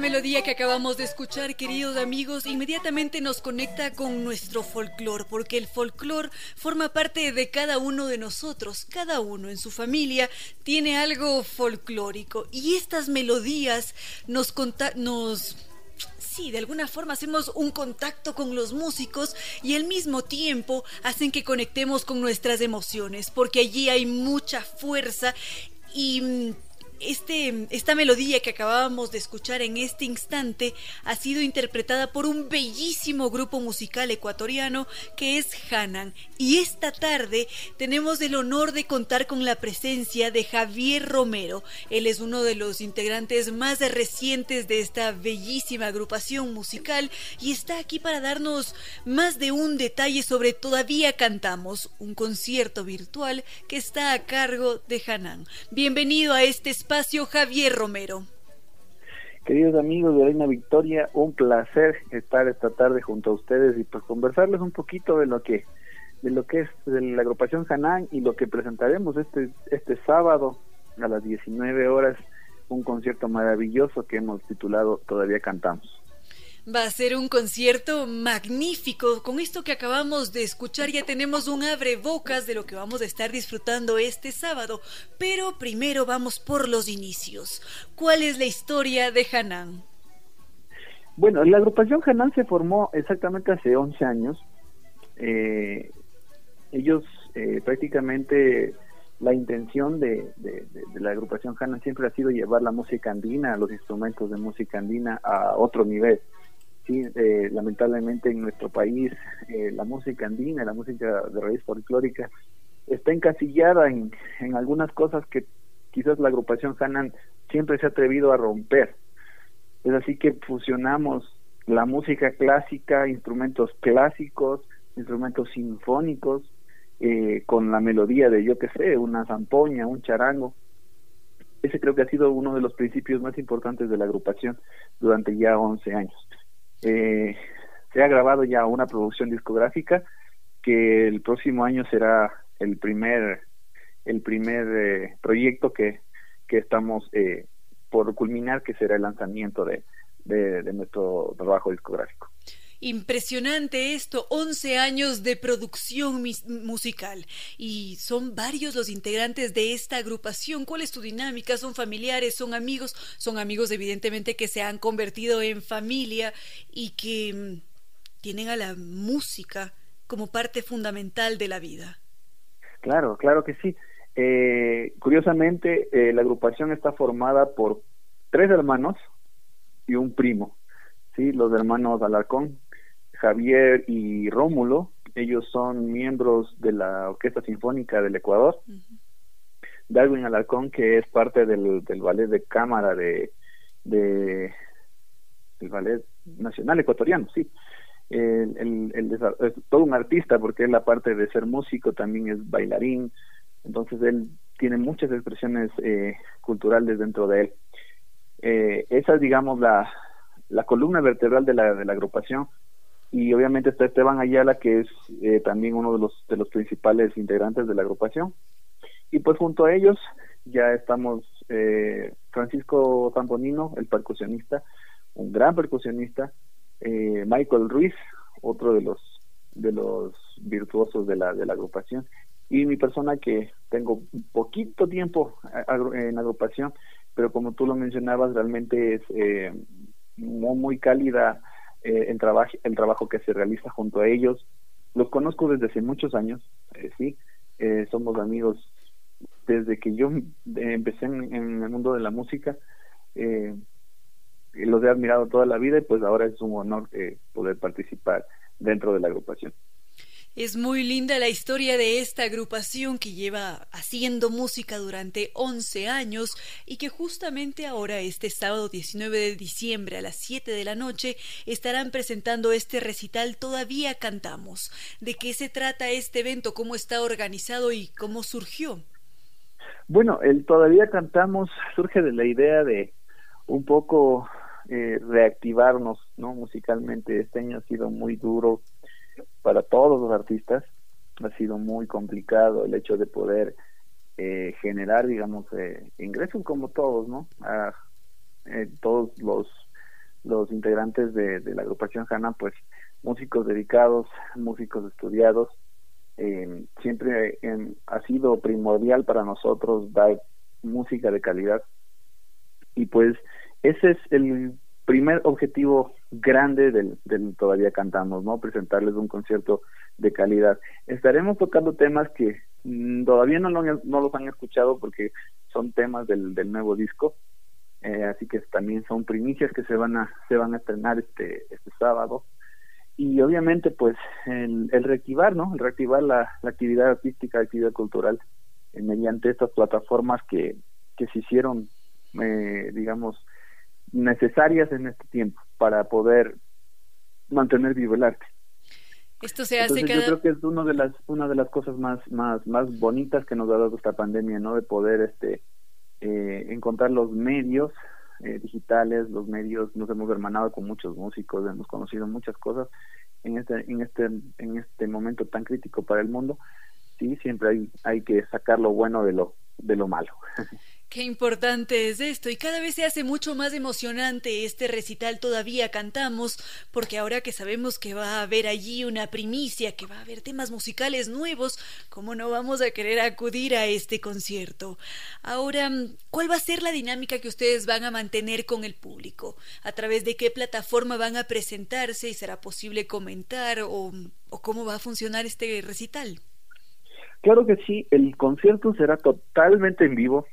Melodía que acabamos de escuchar, queridos amigos, inmediatamente nos conecta con nuestro folclore, porque el folclore forma parte de cada uno de nosotros, cada uno en su familia tiene algo folclórico y estas melodías nos nos sí, de alguna forma hacemos un contacto con los músicos y al mismo tiempo hacen que conectemos con nuestras emociones, porque allí hay mucha fuerza y mm, este, esta melodía que acabábamos de escuchar en este instante ha sido interpretada por un bellísimo grupo musical ecuatoriano que es Hanan. Y esta tarde tenemos el honor de contar con la presencia de Javier Romero. Él es uno de los integrantes más recientes de esta bellísima agrupación musical y está aquí para darnos más de un detalle sobre Todavía Cantamos, un concierto virtual que está a cargo de Hanan. Bienvenido a este Javier Romero. Queridos amigos de Reina Victoria, un placer estar esta tarde junto a ustedes y pues conversarles un poquito de lo que de lo que es la agrupación Hanán y lo que presentaremos este este sábado a las 19 horas un concierto maravilloso que hemos titulado Todavía cantamos. Va a ser un concierto magnífico. Con esto que acabamos de escuchar ya tenemos un abre bocas de lo que vamos a estar disfrutando este sábado. Pero primero vamos por los inicios. ¿Cuál es la historia de Hanan? Bueno, la agrupación Hanan se formó exactamente hace 11 años. Eh, ellos eh, prácticamente la intención de, la agrupación Hanan siempre ha sido llevar la música andina, los instrumentos de música andina a otro nivel. Sí, eh, lamentablemente en nuestro país eh, la música andina, la música de raíz folclórica, está encasillada en, algunas cosas que quizás la agrupación Hanan siempre se ha atrevido a romper. Es así que fusionamos la música clásica, instrumentos clásicos, instrumentos sinfónicos, eh, con la melodía de, yo qué sé, una zampoña, un charango. Ese creo que ha sido uno de los principios más importantes de la agrupación durante ya 11 años. Eh, se ha grabado ya una producción discográfica que el próximo año será el primer el primer eh, proyecto que, que estamos eh, por culminar que será el lanzamiento de, de nuestro trabajo discográfico. Impresionante esto, 11 años de producción musical. Y son varios los integrantes de esta agrupación. ¿Cuál es tu dinámica? ¿Son familiares? ¿Son amigos? Son amigos evidentemente que se han convertido en familia y que mm, tienen a la música como parte fundamental de la vida. Claro, claro que sí. Eh, curiosamente, eh, la agrupación está formada por tres hermanos y un primo, sí, los hermanos Alarcón, Javier y Rómulo. Ellos son miembros de la Orquesta Sinfónica del Ecuador. Darwin Alarcón, que es parte del, del ballet de cámara de, de el ballet nacional ecuatoriano, sí. El, el, es todo un artista porque él aparte de ser músico también es bailarín, entonces él tiene muchas expresiones eh, culturales dentro de él. Eh, esa es, digamos, la, la columna vertebral de la, de la agrupación y obviamente está Esteban Ayala que es eh, también uno de los de los principales integrantes de la agrupación. Y pues junto a ellos ya estamos eh, Francisco Zamponino el percusionista un gran percusionista eh, Michael Ruiz otro de los de los virtuosos de la de la agrupación. Y mi persona que tengo poquito tiempo en agrupación pero como tú lo mencionabas realmente es eh, muy, muy cálida eh, el, trabajo el trabajo que se realiza junto a ellos. Los conozco desde hace muchos años, eh, sí, eh, somos amigos desde que yo empecé en, el mundo de la música. los he admirado toda la vida y pues ahora es un honor poder participar dentro de la agrupación. Es muy linda la historia de esta agrupación que lleva haciendo música durante 11 años y que justamente ahora, este sábado 19 de diciembre a las 7 de la noche, estarán presentando este recital Todavía Cantamos. ¿De qué se trata este evento? ¿Cómo está organizado y cómo surgió? Bueno, el Todavía Cantamos surge de la idea de un poco eh, reactivarnos no musicalmente. Este año ha sido muy duro para todos los artistas ha sido muy complicado el hecho de poder eh, generar, digamos, eh, ingresos como todos, ¿no? A, eh, todos los los integrantes de, la agrupación Hanna, pues músicos dedicados, músicos estudiados, eh, siempre ha sido primordial para nosotros dar música de calidad y pues ese es el primer objetivo grande del, del Todavía Cantamos, ¿no? Presentarles un concierto de calidad. Estaremos tocando temas que mm, todavía no, no, los han escuchado porque son temas del, del nuevo disco, eh, así que también son primicias que se van a se van a estrenar este este sábado y obviamente pues el, el reactivar no el reactivar la, la actividad artística la actividad cultural eh, mediante estas plataformas que que se hicieron eh, digamos necesarias en este tiempo para poder mantener vivo el arte. Esto se hace Yo creo que es una de las una de las cosas más más más bonitas que nos ha dado esta pandemia, ¿no? De poder este eh, encontrar los medios eh, digitales, los medios, nos hemos hermanado con muchos músicos, hemos conocido muchas cosas en este en este en este momento tan crítico para el mundo. Sí, siempre hay hay que sacar lo bueno de lo de lo malo. Qué importante es esto y cada vez se hace mucho más emocionante este recital todavía cantamos porque ahora que sabemos que va a haber allí una primicia, que va a haber temas musicales nuevos, ¿cómo no vamos a querer acudir a este concierto? Ahora, ¿cuál va a ser la dinámica que ustedes van a mantener con el público? ¿A través de qué plataforma van a presentarse y será posible comentar o, cómo va a funcionar este recital? Claro que sí, el concierto será totalmente en vivo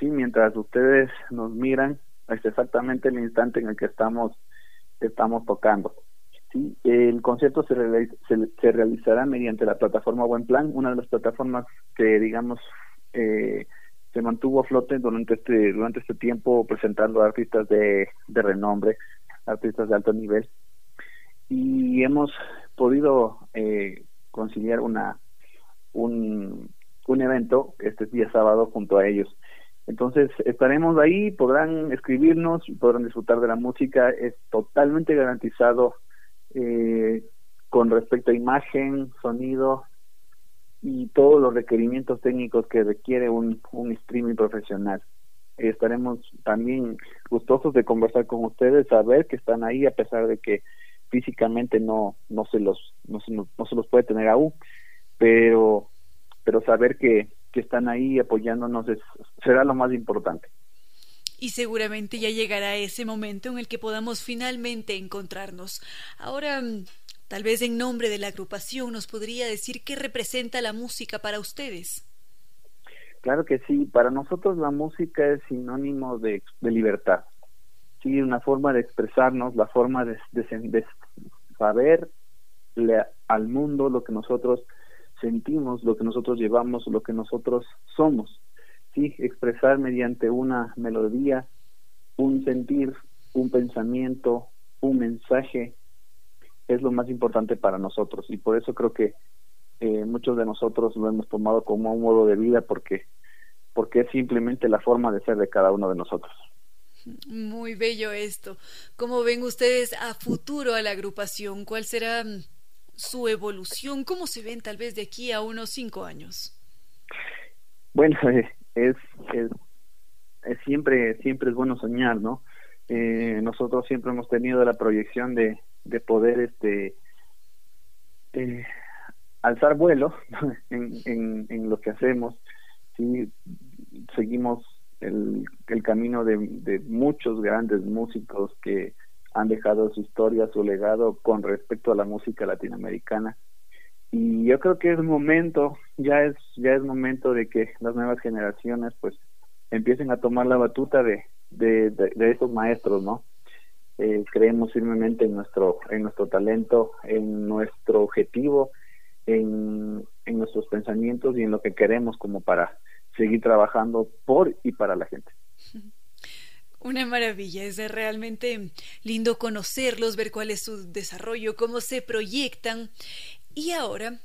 sí, mientras ustedes nos miran, es exactamente el instante en el que estamos, estamos tocando. Sí, el concierto se, se, realizará mediante la plataforma Buen Plan, una de las plataformas que, digamos, eh, se mantuvo a flote durante este, durante este tiempo presentando artistas de, de renombre, artistas de alto nivel. Y hemos podido eh, conciliar una un, un evento este día sábado junto a ellos. Entonces estaremos ahí, podrán escribirnos, podrán disfrutar de la música, es totalmente garantizado eh, con respecto a imagen, sonido y todos los requerimientos técnicos que requiere un, un streaming profesional. estaremos también gustosos de conversar con ustedes, saber que están ahí a pesar de que físicamente no no se los no se, no se los puede tener aún, pero pero saber que que están ahí apoyándonos será lo más importante. Y seguramente ya llegará ese momento en el que podamos finalmente encontrarnos. Ahora, Tal vez en nombre de la agrupación nos podría decir qué representa la música para ustedes. Claro que sí, para nosotros la música es sinónimo de, libertad. Sí, una forma de expresarnos, la forma de, de, saber al mundo lo que nosotros sentimos, lo que nosotros llevamos, lo que nosotros somos. Sí, expresar mediante una melodía, un sentir, un pensamiento, un mensaje, es lo más importante para nosotros. Y por eso creo que eh, muchos de nosotros lo hemos tomado como un modo de vida porque, porque es simplemente la forma de ser de cada uno de nosotros. Muy bello esto. ¿Cómo ven ustedes a futuro a la agrupación? ¿Cuál será mm, su evolución? ¿Cómo se ven tal vez de aquí a unos cinco años? Bueno, es, es, es siempre, siempre es bueno soñar, ¿no? Eh, nosotros siempre hemos tenido la proyección de, de poder este eh, alzar vuelo en, en, lo que hacemos si seguimos el, el camino de, muchos grandes músicos que han dejado su historia, su legado con respecto a la música latinoamericana. Y yo creo que es momento, ya es, ya es momento de que las nuevas generaciones pues empiecen a tomar la batuta de, de, de, esos maestros, ¿no? Eh, creemos firmemente en nuestro, en nuestro talento, en nuestro objetivo, en, en nuestros pensamientos y en lo que queremos como para seguir trabajando por y para la gente. Una maravilla, es realmente lindo conocerlos, ver cuál es su desarrollo, cómo se proyectan. Y ahora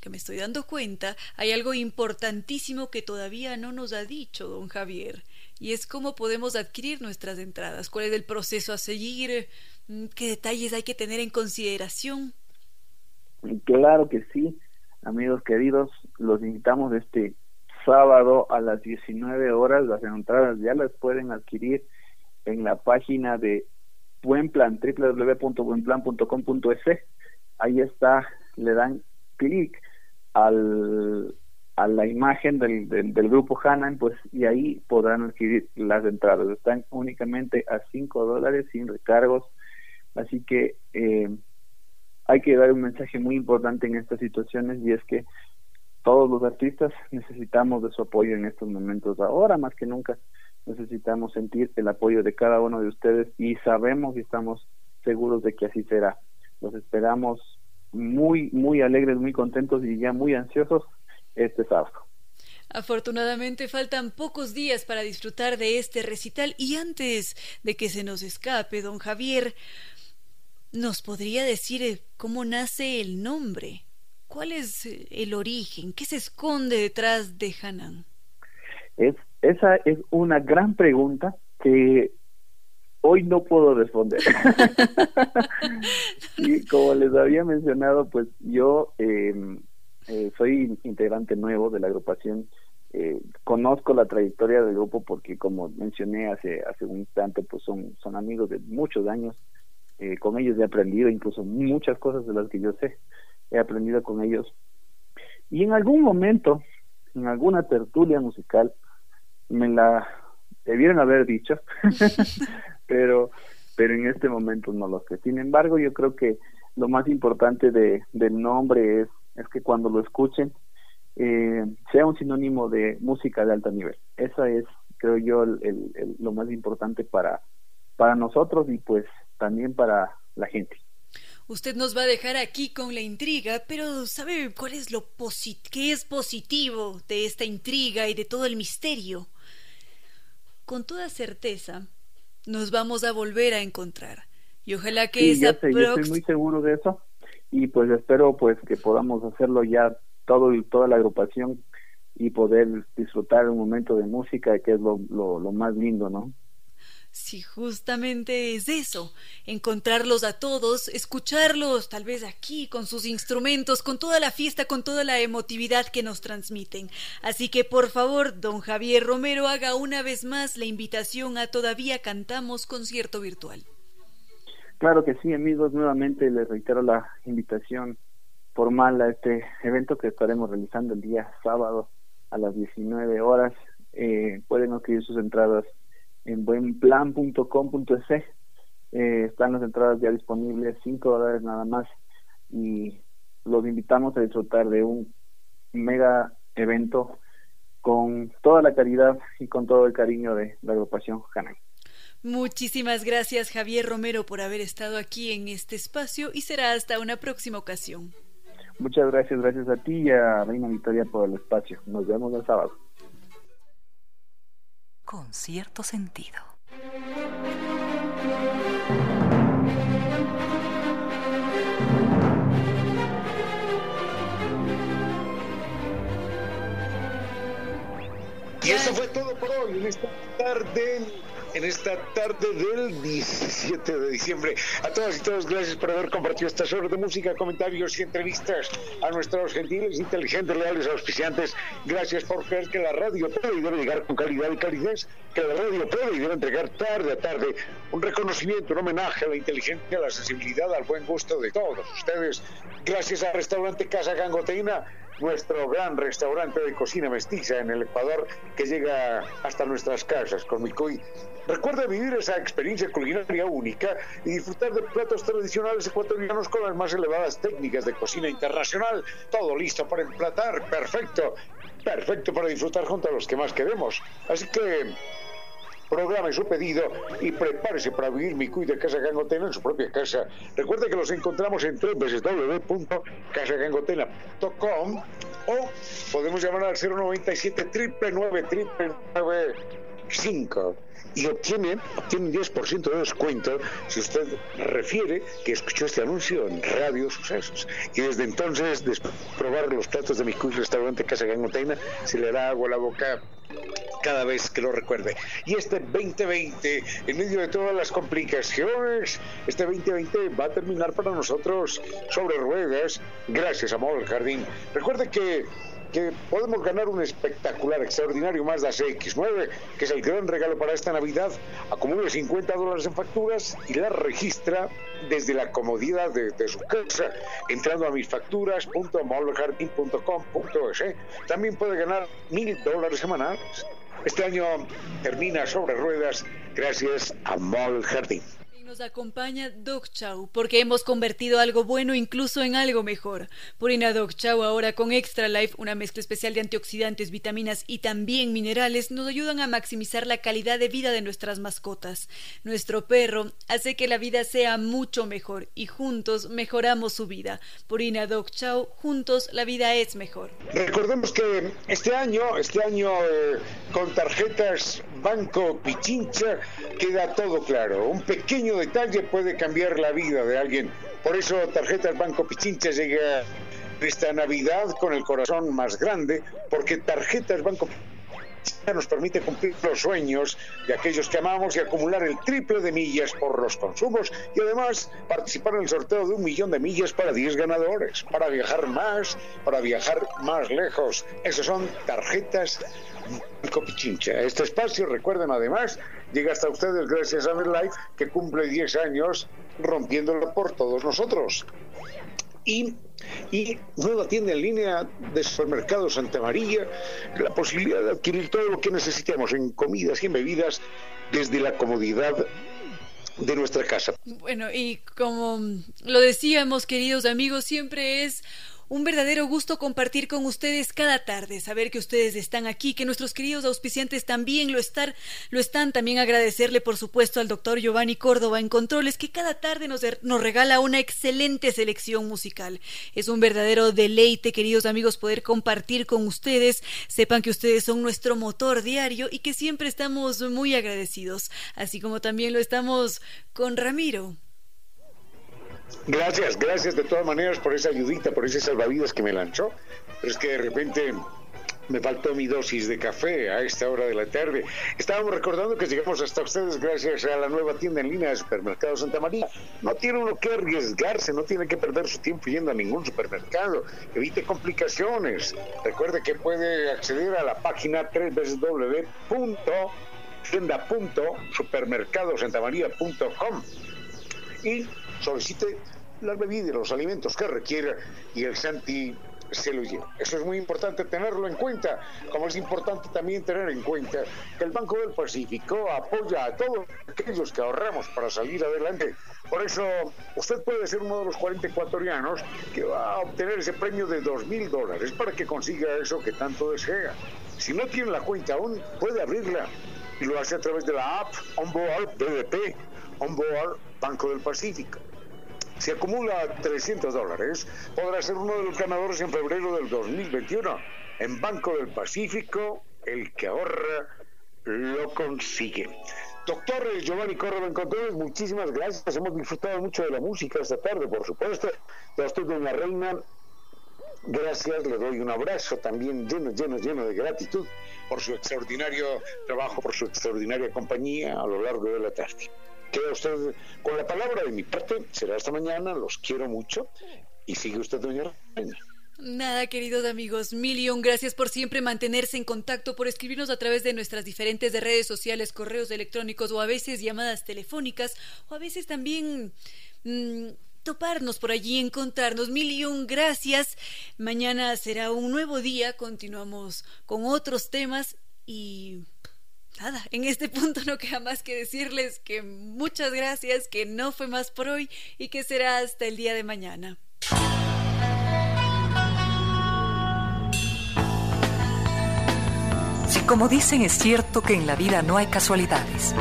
que me estoy dando cuenta, hay algo importantísimo que todavía no nos ha dicho don Javier, y es cómo podemos adquirir nuestras entradas, cuál es el proceso a seguir, mm, qué detalles hay que tener en consideración. Claro que sí, amigos queridos, los invitamos este sábado a las 19 horas. Las entradas ya las pueden adquirir en la página de Buenplan, www.buenplan.com.es. Ahí está, le dan clic al, a la imagen del, del, grupo Hanan, pues, y ahí podrán adquirir las entradas. Están únicamente a 5 dólares sin recargos. Así que eh, hay que dar un mensaje muy importante en estas situaciones y es que todos los artistas necesitamos de su apoyo en estos momentos. Ahora más que nunca necesitamos sentir el apoyo de cada uno de ustedes y sabemos y estamos seguros de que así será. Los esperamos muy, muy alegres, muy contentos y ya muy ansiosos este sábado. Afortunadamente faltan pocos días para disfrutar de este recital y antes de que se nos escape, don Javier, ¿nos podría decir eh, cómo nace el nombre? ¿Cuál es eh, el origen? ¿Qué se esconde detrás de Hanan? Es, esa es una gran pregunta que hoy no puedo responder. y como les había mencionado, pues yo em, eh, soy integrante nuevo de la agrupación. Eh, conozco la trayectoria del grupo porque, como mencioné hace hace un instante, pues son son amigos de muchos años. Con ellos he aprendido incluso muchas cosas de las que yo sé he aprendido con ellos. Y en algún momento, en alguna tertulia musical, me la debieron haber dicho, pero, pero en este momento no lo sé. Sin embargo, yo creo que lo más importante de, del nombre es, es que cuando lo escuchen eh, sea un sinónimo de música de alto nivel. Esa es, creo yo, el, lo más importante para, para nosotros y pues también para la gente. Usted nos va a dejar aquí con la intriga, pero ¿sabe cuál es lo qué es positivo de esta intriga y de todo el misterio? Con toda certeza, nos vamos a volver a encontrar. Y ojalá que esa yo estoy muy seguro de eso y pues espero pues que podamos hacerlo ya todo toda la agrupación y poder disfrutar un momento de música que es lo, lo, lo más lindo, ¿no? Si justamente es eso, encontrarlos a todos, escucharlos tal vez aquí con sus instrumentos, con toda la fiesta, con toda la emotividad que nos transmiten. Así que por favor, don Javier Romero, haga una vez más la invitación a Todavía Cantamos concierto virtual. Claro que sí, amigos, nuevamente les reitero la invitación formal a este evento que estaremos realizando el día sábado a las 19 horas. Eh, pueden adquirir sus entradas en buenplan.com.es. Eh, están las entradas ya disponibles, 5 dólares nada más. y los invitamos a disfrutar de un mega evento con toda la caridad y con todo el cariño de la agrupación Hanan. Muchísimas gracias Javier Romero por haber estado aquí en este espacio y será hasta una próxima ocasión. Muchas gracias, gracias a ti y a Reina Victoria por el espacio. Nos vemos el sábado. Con cierto sentido. Y eso fue todo por hoy en esta tarde en esta tarde del 17 de diciembre. A todas y todos, gracias por haber compartido estas horas de música, comentarios y entrevistas a nuestros gentiles, inteligentes, leales auspiciantes. Gracias por creer que la radio puede y debe llegar con calidad y calidez, que la radio puede y debe entregar tarde a tarde un reconocimiento, un homenaje a la inteligencia, a la sensibilidad, al buen gusto de todos ustedes. Gracias al restaurante Casa Gangoteina nuestro gran restaurante de cocina mestiza en el Ecuador que llega hasta nuestras casas con Micoy Recuerda vivir esa experiencia culinaria única y disfrutar de platos tradicionales ecuatorianos con las más elevadas técnicas de cocina internacional. Todo listo para emplatar, perfecto, perfecto para disfrutar junto a los que más queremos. Así que programe su pedido y prepárese para vivir mi de Casa Gangotena en su propia casa. Recuerde que los encontramos en www.casagangotena.com o podemos llamar al 097 999 5 y obtiene, obtiene un 10% de descuento si usted refiere que escuchó este anuncio en Radio Sucesos. Y desde entonces, después de probar los platos de mi restaurante Casa Gangoteina, se le da agua a la boca cada vez que lo recuerde. Y este 2020, en medio de todas las complicaciones, este 2020 va a terminar para nosotros sobre ruedas, gracias a Mol Jardín. Recuerde que que podemos ganar un espectacular, extraordinario Mazda CX9, que es el gran regalo para esta Navidad. Acumule 50 dólares en facturas y la registra desde la comodidad de, su casa, entrando a misfacturas.moldejardín.com.es. También puede ganar mil dólares semanales. Este año termina sobre ruedas gracias a Mall. Nos acompaña Doc Chow, porque hemos convertido algo bueno incluso en algo mejor. Purina Doc Chow ahora con Extra Life, una mezcla especial de antioxidantes, vitaminas y también minerales, nos ayudan a maximizar la calidad de vida de nuestras mascotas. Nuestro perro hace que la vida sea mucho mejor y juntos mejoramos su vida. Purina Doc Chow, juntos la vida es mejor. Recordemos que este año, este año eh, con tarjetas Banco Pichincha queda todo claro. Un pequeño detalle puede cambiar la vida de alguien. Por eso Tarjetas Banco Pichincha llega esta Navidad con el corazón más grande, porque Tarjetas Banco Pichincha nos permite cumplir los sueños de aquellos que amamos y acumular el triple de millas por los consumos y además participar en el sorteo de un millón de millas para 10 ganadores, para viajar más, para viajar más lejos. Esas son tarjetas Copichincha. Este espacio, recuerden además, llega hasta ustedes gracias a MedLife, que cumple 10 años rompiéndolo por todos nosotros. Y, y nueva tienda en línea de supermercado Santa María, la posibilidad de adquirir todo lo que necesitemos en comidas y en bebidas desde la comodidad de nuestra casa. Bueno, y como lo decíamos, queridos amigos, siempre es un verdadero gusto compartir con ustedes cada tarde, saber que ustedes están aquí, que nuestros queridos auspiciantes también lo, están, lo están. También agradecerle, por supuesto, al doctor Giovanni Córdoba en Controles, que cada tarde nos, nos regala una excelente selección musical. Es un verdadero deleite, queridos amigos, poder compartir con ustedes. Sepan que ustedes son nuestro motor diario y que siempre estamos muy agradecidos, así como también lo estamos con Ramiro. Gracias, gracias de todas maneras por esa ayudita, por ese salvavidas que me lanzó. Pero es que de repente me faltó mi dosis de café a esta hora de la tarde. Estábamos recordando que llegamos hasta ustedes gracias a la nueva tienda en línea de Supermercado Santa María. No tiene uno que arriesgarse, no tiene que perder su tiempo yendo a ningún supermercado. Evite complicaciones. Recuerde que puede acceder a la página www.tienda.supermercadosantamaría.com y solicite las bebidas, los alimentos que requiera y el Santi se lo lleva. Eso es muy importante tenerlo en cuenta, como es importante también tener en cuenta que el Banco del Pacífico apoya a todos aquellos que ahorramos para salir adelante. Por eso, usted puede ser uno de los 40 ecuatorianos que va a obtener ese premio de 2 mil dólares para que consiga eso que tanto desea. Si no tiene la cuenta aún, puede abrirla y lo hace a través de la app Onboard BDP, Onboard Banco del Pacífico. Si acumula 300 dólares, podrá ser uno de los ganadores en febrero del 2021. En Banco del Pacífico, el que ahorra lo consigue. Doctor Giovanni Córdoba Contreras, muchísimas gracias. Hemos disfrutado mucho de la música esta tarde, por supuesto. Ya estoy de una reina. Gracias, le doy un abrazo también lleno, lleno, lleno de gratitud por su extraordinario trabajo, por su extraordinaria compañía a lo largo de la tarde. Queda usted con la palabra de mi parte. Será esta mañana. Los quiero mucho. Y sigue usted, doña Reina. Nada, queridos amigos, mil gracias por siempre mantenerse en contacto, por escribirnos a través de nuestras diferentes redes sociales, correos electrónicos o a veces llamadas telefónicas o a veces también mm, toparnos por allí, encontrarnos. Mil gracias. Mañana será un nuevo día, continuamos con otros temas y en este punto no queda más que decirles que muchas gracias, que no fue más por hoy y que será hasta el día de mañana. Si como dicen es cierto que en la vida no hay casualidades,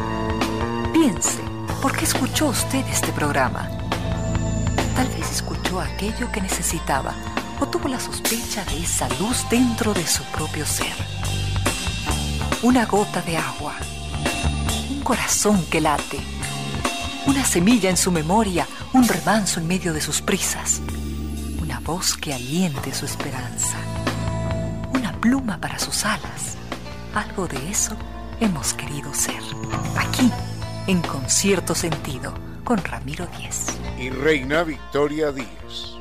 piense, ¿por qué escuchó usted este programa? Tal vez escuchó aquello que necesitaba o tuvo la sospecha de esa luz dentro de su propio ser. Una gota de agua, un corazón que late, una semilla en su memoria, un remanso en medio de sus prisas, una voz que aliente su esperanza, una pluma para sus alas algo de eso hemos querido ser. Aquí, en Concierto Sentido, con Ramiro Díez. Y Reina Victoria Díaz.